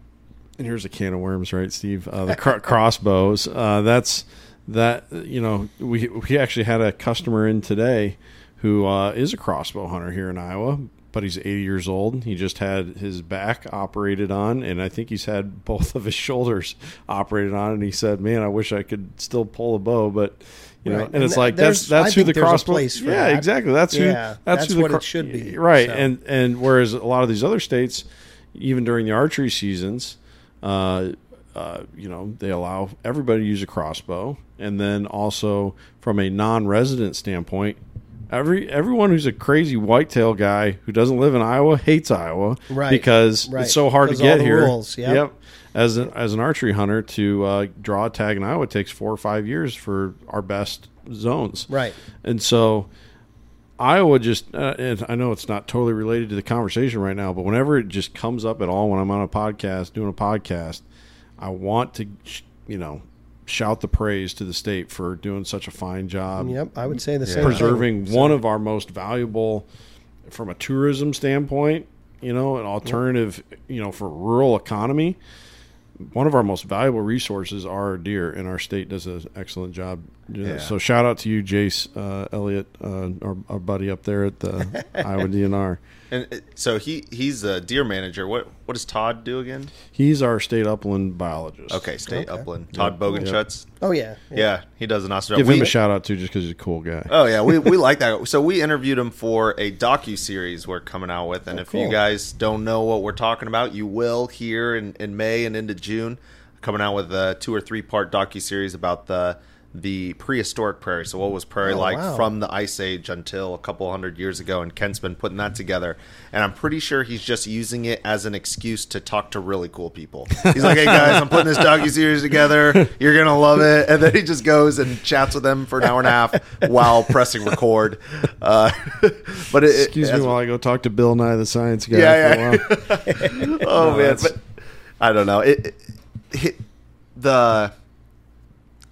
and here's a can of worms, right, Steve? Uh, the cro- crossbows. Uh, that's that. You know, we we actually had a customer in today who uh, is a crossbow hunter here in Iowa, but he's 80 years old. He just had his back operated on, and I think he's had both of his shoulders operated on. And he said, "Man, I wish I could still pull a bow, but." You know, Right. and And it's th- like that's that's I who the crossbow. place for yeah, that. exactly. That's who. Yeah, that's, that's who the what it should be. Right, So. and and whereas a lot of these other states, even during the archery seasons, uh, uh, you know, they allow everybody to use a crossbow, and then also from a non-resident standpoint, every everyone who's a crazy whitetail guy who doesn't live in Iowa hates Iowa, Right, because right. it's so hard to get here. rules, yep. As an as an archery hunter to uh, draw a tag in Iowa takes four or five years for our best zones. Right. And so Iowa just, uh, and I know it's not totally related to the conversation right now, but whenever it just comes up at all when I'm on a podcast, doing a podcast, I want to, you know, shout the praise to the state for doing such a fine job Yep, I would say the Yeah. same. preserving one of our most valuable, from a tourism standpoint, you know, an alternative, you know, for rural economy. One of our most valuable resources are deer, and our state does an excellent job. Doing that. Yeah. So shout out to you, Jace uh, Elliott, uh, our, our buddy up there at the Iowa DNR. And so he he's a deer manager. What what does Todd do again? He's our state upland biologist. Okay, state Okay. upland. Todd Bogenschutz. Oh yeah, Yeah. he does an awesome job. Give job. him a shout out too, just because he's a cool guy. Oh yeah, we, we like that. So we interviewed him for a docu series we're coming out with, and Oh, if you guys don't know what we're talking about, you will here in, in May and into June. Coming out with a two or three part docu series about the the prehistoric prairie. So what was prairie Oh, like wow. from the ice age until a couple hundred years ago? And Kent's been putting that together, and I'm pretty sure he's just using it as an excuse to talk to really cool people. He's like, "Hey guys, I'm putting this doggy series together. You're gonna love it," and then he just goes and chats with them for an hour and a half while pressing record. Uh, but it, Excuse it, me while I go talk to Bill Nye, the science guy. Yeah, while. oh No, man, but I don't know. It, it, it- the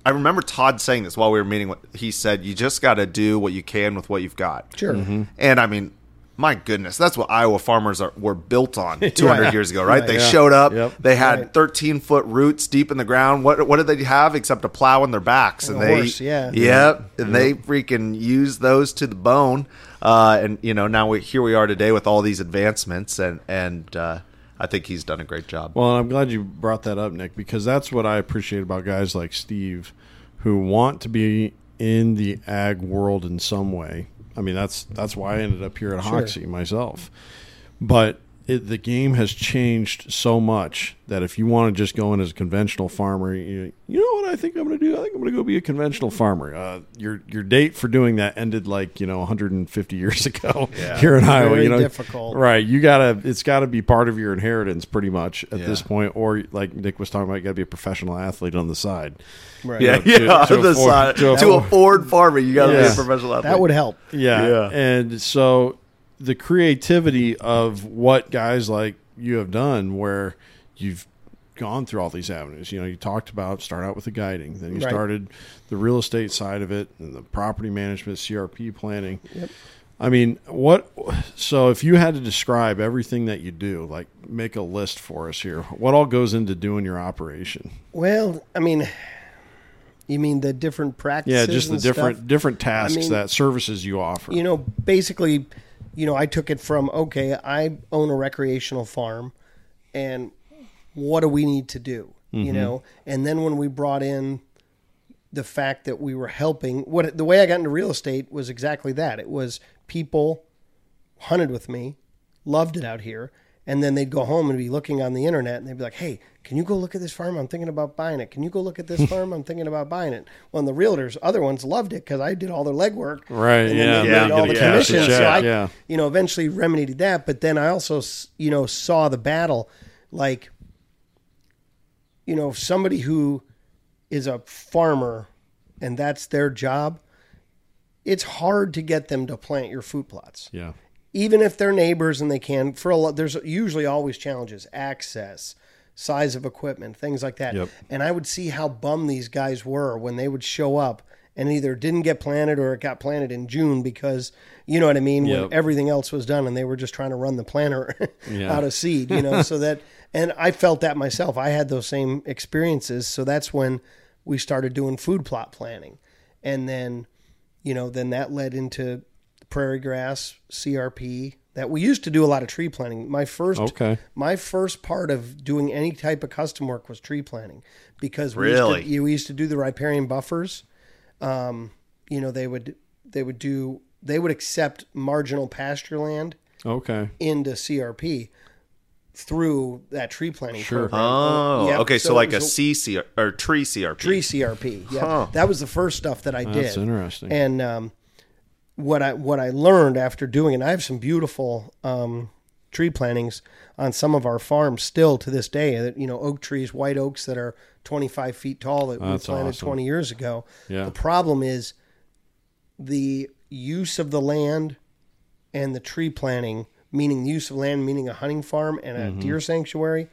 I remember Todd saying this while we were meeting. What he said, "You just got to do what you can with what you've got." sure. Mm-hmm. And I mean, my goodness, that's what Iowa farmers are, were built on 200 Right. years ago, right? Right. They Yeah. showed up. Yep. They had Right. 13 foot roots deep in the ground. What what did they have except a plow in their backs? And And, a they, horse, yeah. yep, and they freaking used those to the bone. Uh, and you know, now we here we are today with all these advancements, and and uh, I think he's done a great job. Well, I'm glad you brought that up, Nick, because that's what I appreciate about guys like Steve who want to be in the ag world in some way. I mean, that's that's why I ended up here at Sure. Hoksey myself. But it, the game has changed so much that if you want to just go in as a conventional farmer, you, you know what I think I'm going to do? I think I'm going to go be a conventional farmer. Uh, your your date for doing that ended like you know 150 years ago here in Iowa. Very you know, difficult. right? You gotta it's got to be part of your inheritance pretty much at Yeah. this point, or like Nick was talking about, you got to be a professional athlete on the side. Right. yeah, to- yeah, to on the afford- side to to, afford- afford farming, you got to be a professional athlete. That would help. Yeah. Yeah. And so the creativity of what guys like you have done where you've gone through all these avenues. You know, you talked about start out with the guiding, then you Right. started the real estate side of it and the property management, CRP planning. I mean, what so if you had to describe everything that you do, like make a list for us here. What all goes into doing your operation? Well, I mean, you mean the different practices? Yeah, just the different stuff? different tasks mean, that services you offer. You know, basically, you know, I took it from okay, I own a recreational farm, and what do we need to do? Mm-hmm. You know, and then when we brought in the fact that we were helping, what the way I got into real estate was exactly that. It was people hunted with me, loved it out here, and then they'd go home and be looking on the internet and they'd be like, "Hey, can you go look at this farm? I'm thinking about buying it. Can you go look at this farm? I'm thinking about buying it." Well, and the realtors, other ones loved it because I did all their legwork, Right, And then yeah, they yeah, made all the commissions. so I, yeah. you know, eventually remedied that. But then I also, you know, saw the battle, like, you know, somebody who is a farmer and that's their job. It's hard to get them to plant your food plots yeah. Even if they're neighbors and they can for a lot there's usually always challenges access size of equipment things like that Yep. and i would see how bum these guys were when they would show up and either didn't get planted or it got planted in june because you know what i mean Yep. when everything else was done and they were just trying to run the planter Yeah. out of seed you know so that and i felt that myself i had those same experiences so that's when we started doing food plot planning and then you know then that led into prairie grass crp that we used to do a lot of tree planting my first Okay. my first part of doing any type of custom work was tree planting because we Really? used to, you- we used to do the riparian buffers um, you know they would they would do they would accept marginal pasture land Okay. into crp through that tree planting Sure. program. Oh, Yep. okay. So, like a was C C or tree CRP. tree CRP. Yeah, Huh. that was the first stuff that I did. That's interesting. And um, what I what I learned after doing it, I have some beautiful um, tree plantings on some of our farms still to this day. That you know, oak trees, white oaks that are 25 feet tall that That's we planted awesome. 20 years ago. Yeah. The problem is the use of the land and the tree planting, meaning the use of land, meaning a hunting farm and Mm-hmm. a deer sanctuary,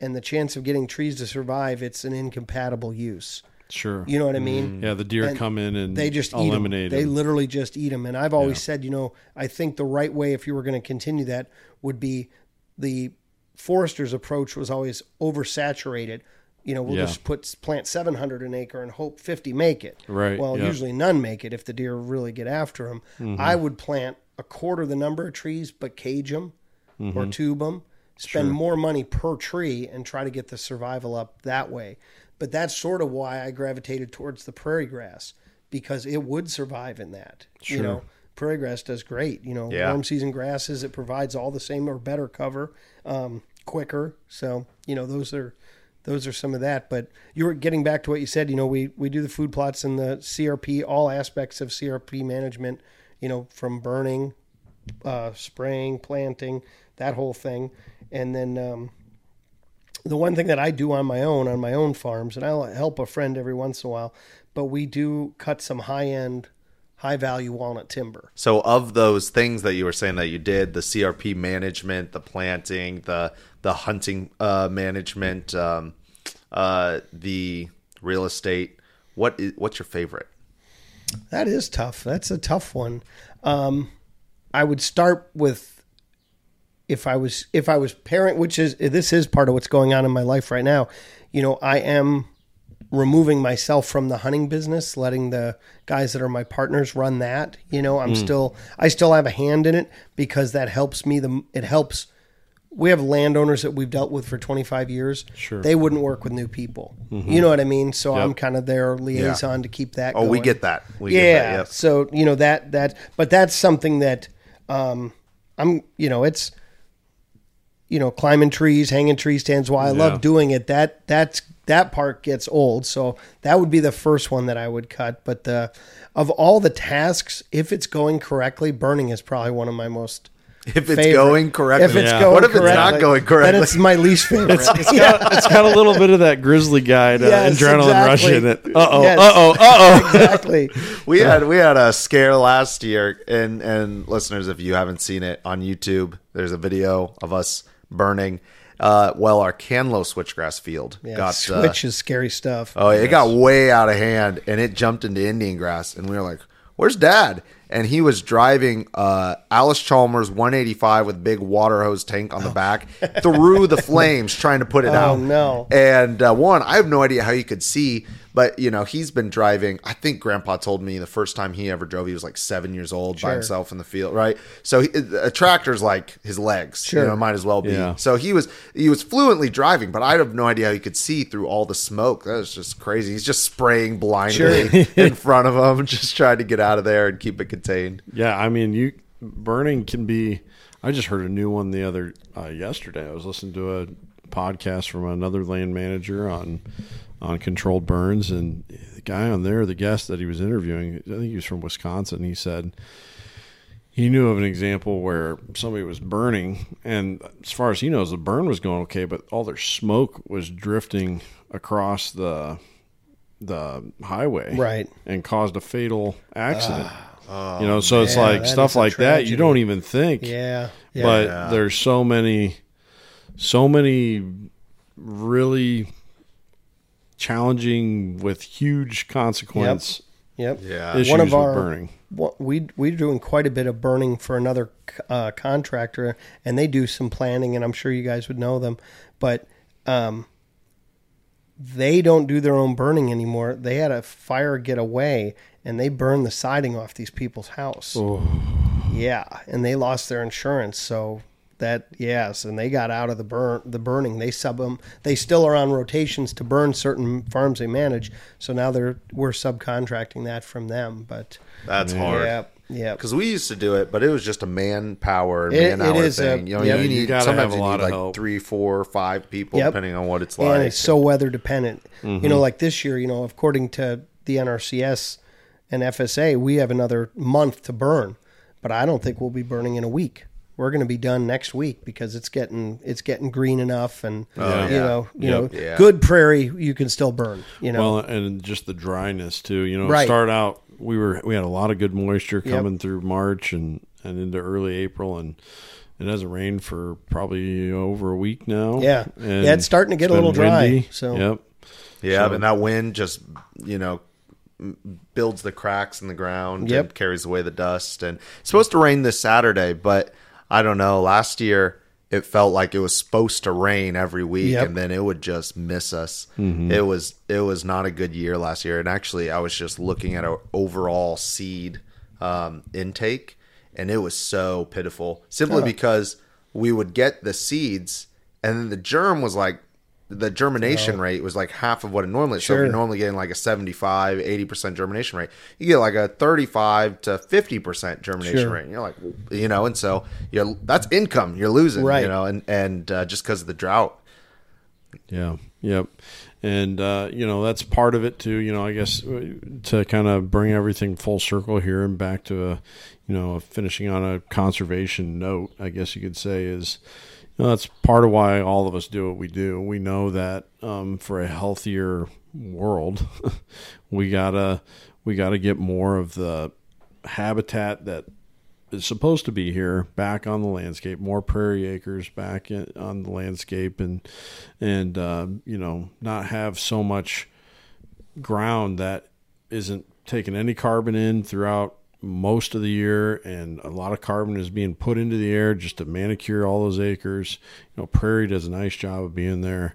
and the chance of getting trees to survive, it's an incompatible use. Sure. You know what I mean? yeah, the deer And come in and They just eliminate They them. literally just eat them. And I've always Yeah. said, you know, I think the right way, if you were going to continue that, would be the forester's approach was always oversaturated. You know, we'll Yeah. just put plant 700 an acre and hope 50 make it. Right, Well, yeah. Mm-hmm. usually none make it if the deer really get after them. I would plant a quarter the number of trees, but cage them Mm-hmm. or tube them. Spend more money per tree and try to get the survival up that way. But that's sort of why I gravitated towards the prairie grass because it would survive in that. You Sure. know, prairie grass does great. You know, Yeah. warm season grasses it provides all the same or better cover, um, quicker. So you know those are those are some of that. But you were getting back to what you said. You know, we we do the food plots and the CRP, all aspects of CRP management. You know, from burning, uh, spraying, planting, that whole thing, and then. Um, the one thing that I do on my own on my own farms, and I'll help a friend every once in a while, but we do cut some high end, high value walnut timber. So, of those things that you were saying that you did, the CRP management, the planting, the the hunting uh, management, um, uh, the real estate, what is what's your favorite? That is tough. That's a tough one. Um, I would start with if I was if I was parent, which is this is part of what's going on in my life right now. You know, I am removing myself from the hunting business, letting the guys that are my partners run that. You know, I'm still I still have a hand in it because that helps me. The it helps. We have landowners that we've dealt with for 25 years. Sure. They wouldn't work with new people. You know what I mean? So I'm kind of their liaison to keep that. Oh, we get that. We yeah. get that. Yep. So you know that that, but that's something that um, I'm. You know, it's you know climbing trees, hanging tree stands. While I Yeah. love doing it, that that's that part gets old. So that would be the first one that I would cut. But the of all the tasks, if it's going correctly, burning is probably one of my most. If it's favorite. going correctly. If it's Yeah. going What if it's not going correctly? Then it's my least favorite. it's got a little bit of that grizzly guide uh, Yes, adrenaline rush in it. Uh oh, Yes. uh oh, uh oh. exactly. we had we had a scare last year and and listeners if you haven't seen it on youtube there's a video of us burning uh well our Kanlow switchgrass field Yeah, got uh, switch is scary stuff. oh it got way out of hand and it jumped into indian grass and we were like where's dad and he was driving uh Allis Chalmers 185 with big water hose tank on the back through the flames trying to put it out. Oh, out no. and uh, one, I have no idea how you could see, but you know, he's been driving. I think Grandpa told me the first time he ever drove, he was like seven years old by Sure. himself in the field, right? So he, a tractor's like his legs, Sure. you know, might as well be. Yeah. So he was he was fluently driving, but I have no idea how he could see through all the smoke. That was just crazy. He's just spraying blindly in front of him, just trying to get out of there and keep it contained. Yeah, I mean, you burning can be. I just heard a new one the other uh, yesterday. I was listening to a podcast from another land manager on on controlled burns, and the guy on there, the guest that he was interviewing, I think he was from Wisconsin. He said he knew of an example where somebody was burning, and as far as he knows, the burn was going okay, but all their smoke was drifting across the the highway, Right. and caused a fatal accident. you know, so it's like that stuff is a like that. You don't even think, Yeah. yeah. but Yeah. there's so many, so many really challenging with huge consequence yep. Yeah. issues One of with our- burning. What we we're doing quite a bit of burning for another uh, contractor, and they do some planning, and I'm sure you guys would know them, but um, they don't do their own burning anymore. They had a fire get away, and they burned the siding off these people's house. Yeah, and they lost their insurance, so that yes, and they got out of the burn the burning. They sub them. They still are on rotations to burn certain farms they manage. So now they're we're subcontracting that from them, but. That's hard. Yeah, yeah. Because we used to do it, but it was just a manpower, It- it man hour is a- thing. you know, yeah, you you need gotta sometimes have a you lot need of like help. three, four, five people, Yep. depending on what it's like. and it's so weather dependent. You know, mm-hmm. like this year, you know, according to the NRCS and FSA, we have another month to burn, but I don't think we'll be burning in a week. We're going to be done next week because it's getting it's getting green enough, and Oh, you yeah. know, you Yep. know, Yeah. good prairie you can still burn. You know, Well, and just the dryness too. You know, Right. start out we were we had a lot of good moisture Yep. coming through March and and into early April, and it hasn't rained for probably over a week now. Yeah. And Yeah, it's starting to get a little been dry, windy. so- yep, yeah, So- and that wind just you know builds the cracks in the ground Yep. and carries away the dust. And it's supposed to rain this Saturday, but I don't know. Last year it felt like it was supposed to rain every week, Yep. and then it would just miss us. Mm-hmm. It was it was not a good year last year. And actually, I was just looking at our overall seed um, intake, and it was so pitiful. Simply because we would get the seeds, and then the germ was like the germination rate was like half of what it normally is. So if you're normally getting like a 75, 80% germination rate, you get like a 35 to 50% germination Sure. rate. And you're like, you know, and so you're, that's income you're losing, Right. you know, and, and uh, just because of the drought. Yeah. Yep. And uh, you know that's part of it too. You know, I guess uh, to kind of bring everything full circle here and back to a, you know, finishing on a conservation note. I guess you could say is, know, that's part of why all of us do what we do. We know that um, for a healthier world, we gotta we gotta get more of the habitat that is supposed to be here back on the landscape more prairie acres back in, on the landscape and and uh, you know not have so much ground that isn't taking any carbon in throughout most of the year, and a lot of carbon is being put into the air just to manicure all those acres. You know, Prairie does a nice job of being there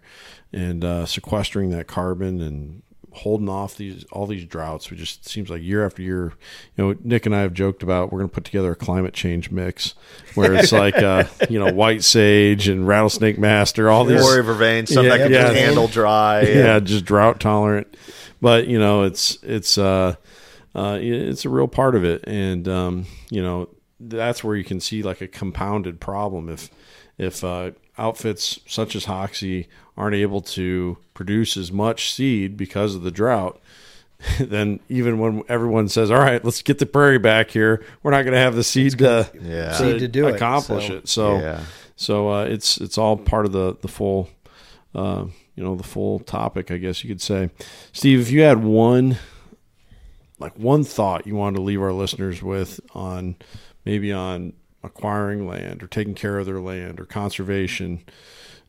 and uh, sequestering that carbon and holding off these all these droughts. We just seems like year after year. You know, Nick and I have joked about we're going to put together a climate change mix where it's like uh, you know white sage and rattlesnake master, all these hoary vervain, stuff Yeah, that can yeah. just handle dry. yeah, just drought tolerant. But you know, it's it's uh, uh, it's a real part of it, and um, you know that's where you can see like a compounded problem if if uh, outfits such as Hoksey aren't able to produce as much seed because of the drought. Then even when everyone says, "All right, let's get the prairie back here," we're not going to have the seed to, Yeah. Seed to do it, accomplish so- it. So, Yeah. so uh, it's it's all part of the the full, uh, you know, the full topic, I guess you could say. Steve, if you had one, like one thought you wanted to leave our listeners with on maybe on acquiring land or taking care of their land or conservation.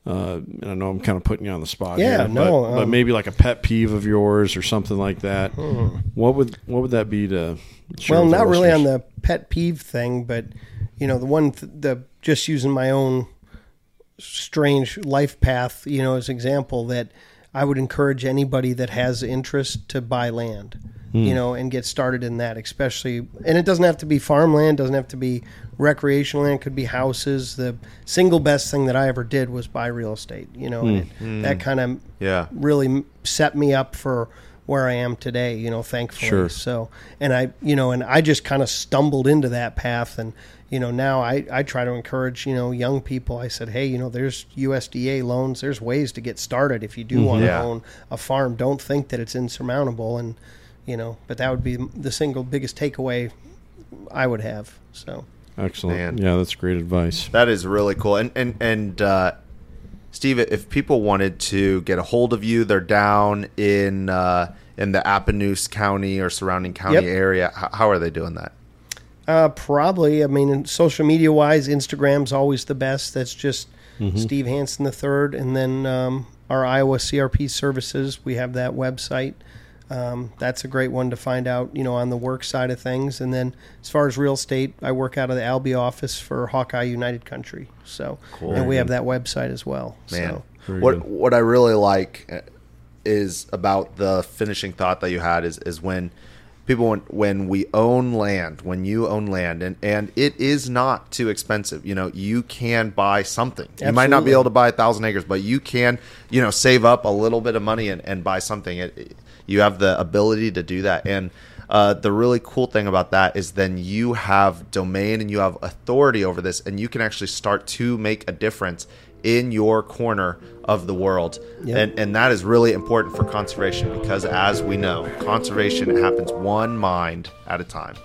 Uh, and I know I'm kind of putting you on the spot. Yeah, here, no, but, but um, maybe like a pet peeve of yours or something like that. What would what would that be to? well, not really on the pet peeve thing, but you know, the one th- the just using my own strange life path, you know, as example that I would encourage anybody that has interest to buy land, Hmm. you know, and get started in that, especially and it doesn't have to be farmland, doesn't have to be recreational land, it could be houses. The single best thing that I ever did was buy real estate, you know, and hmm. it, hmm. that kind of Yeah. really set me up for where I am today, you know, thankfully. Sure. So, and I, you know, and I just kind of stumbled into that path. And, you know, now I, I try to encourage, you know, young people. I said, hey, you know, there's USDA loans, there's ways to get started if you do mm-hmm. want to Yeah. own a farm. Don't think that it's insurmountable. And, you know, but that would be the single biggest takeaway I would have. So, Excellent. Man. Yeah, that's great advice. That is really cool. And and and uh, Steve, if people wanted to get a hold of you, they're down in uh, in the Appanoose County or surrounding county Yep. area. How, how are they doing that? Uh, probably. I mean, in social media wise, Instagram's always the best. That's just Mm-hmm. Steve Hanson the third, and then um, our Iowa CRP services. We have that website. Um, that's a great one to find out, you know, on the work side of things. And then as far as real estate, I work out of the Albia office for Hawkeye United Country. So, and we have that website as well. Man, So, what good. what I really like uh, is about the finishing thought that you had is is when people when when we own land, when you own land, and and it is not too expensive. You know, you can buy something. You might not be able to buy a thousand acres, but you can you know save up a little bit of money and, and buy something. It, it- you have the ability to do that, and uh, the really cool thing about that is then you have domain and you have authority over this, and you can actually start to make a difference in your corner of the world. Yep. And and that is really important for conservation because as we know, conservation happens one mind at a time.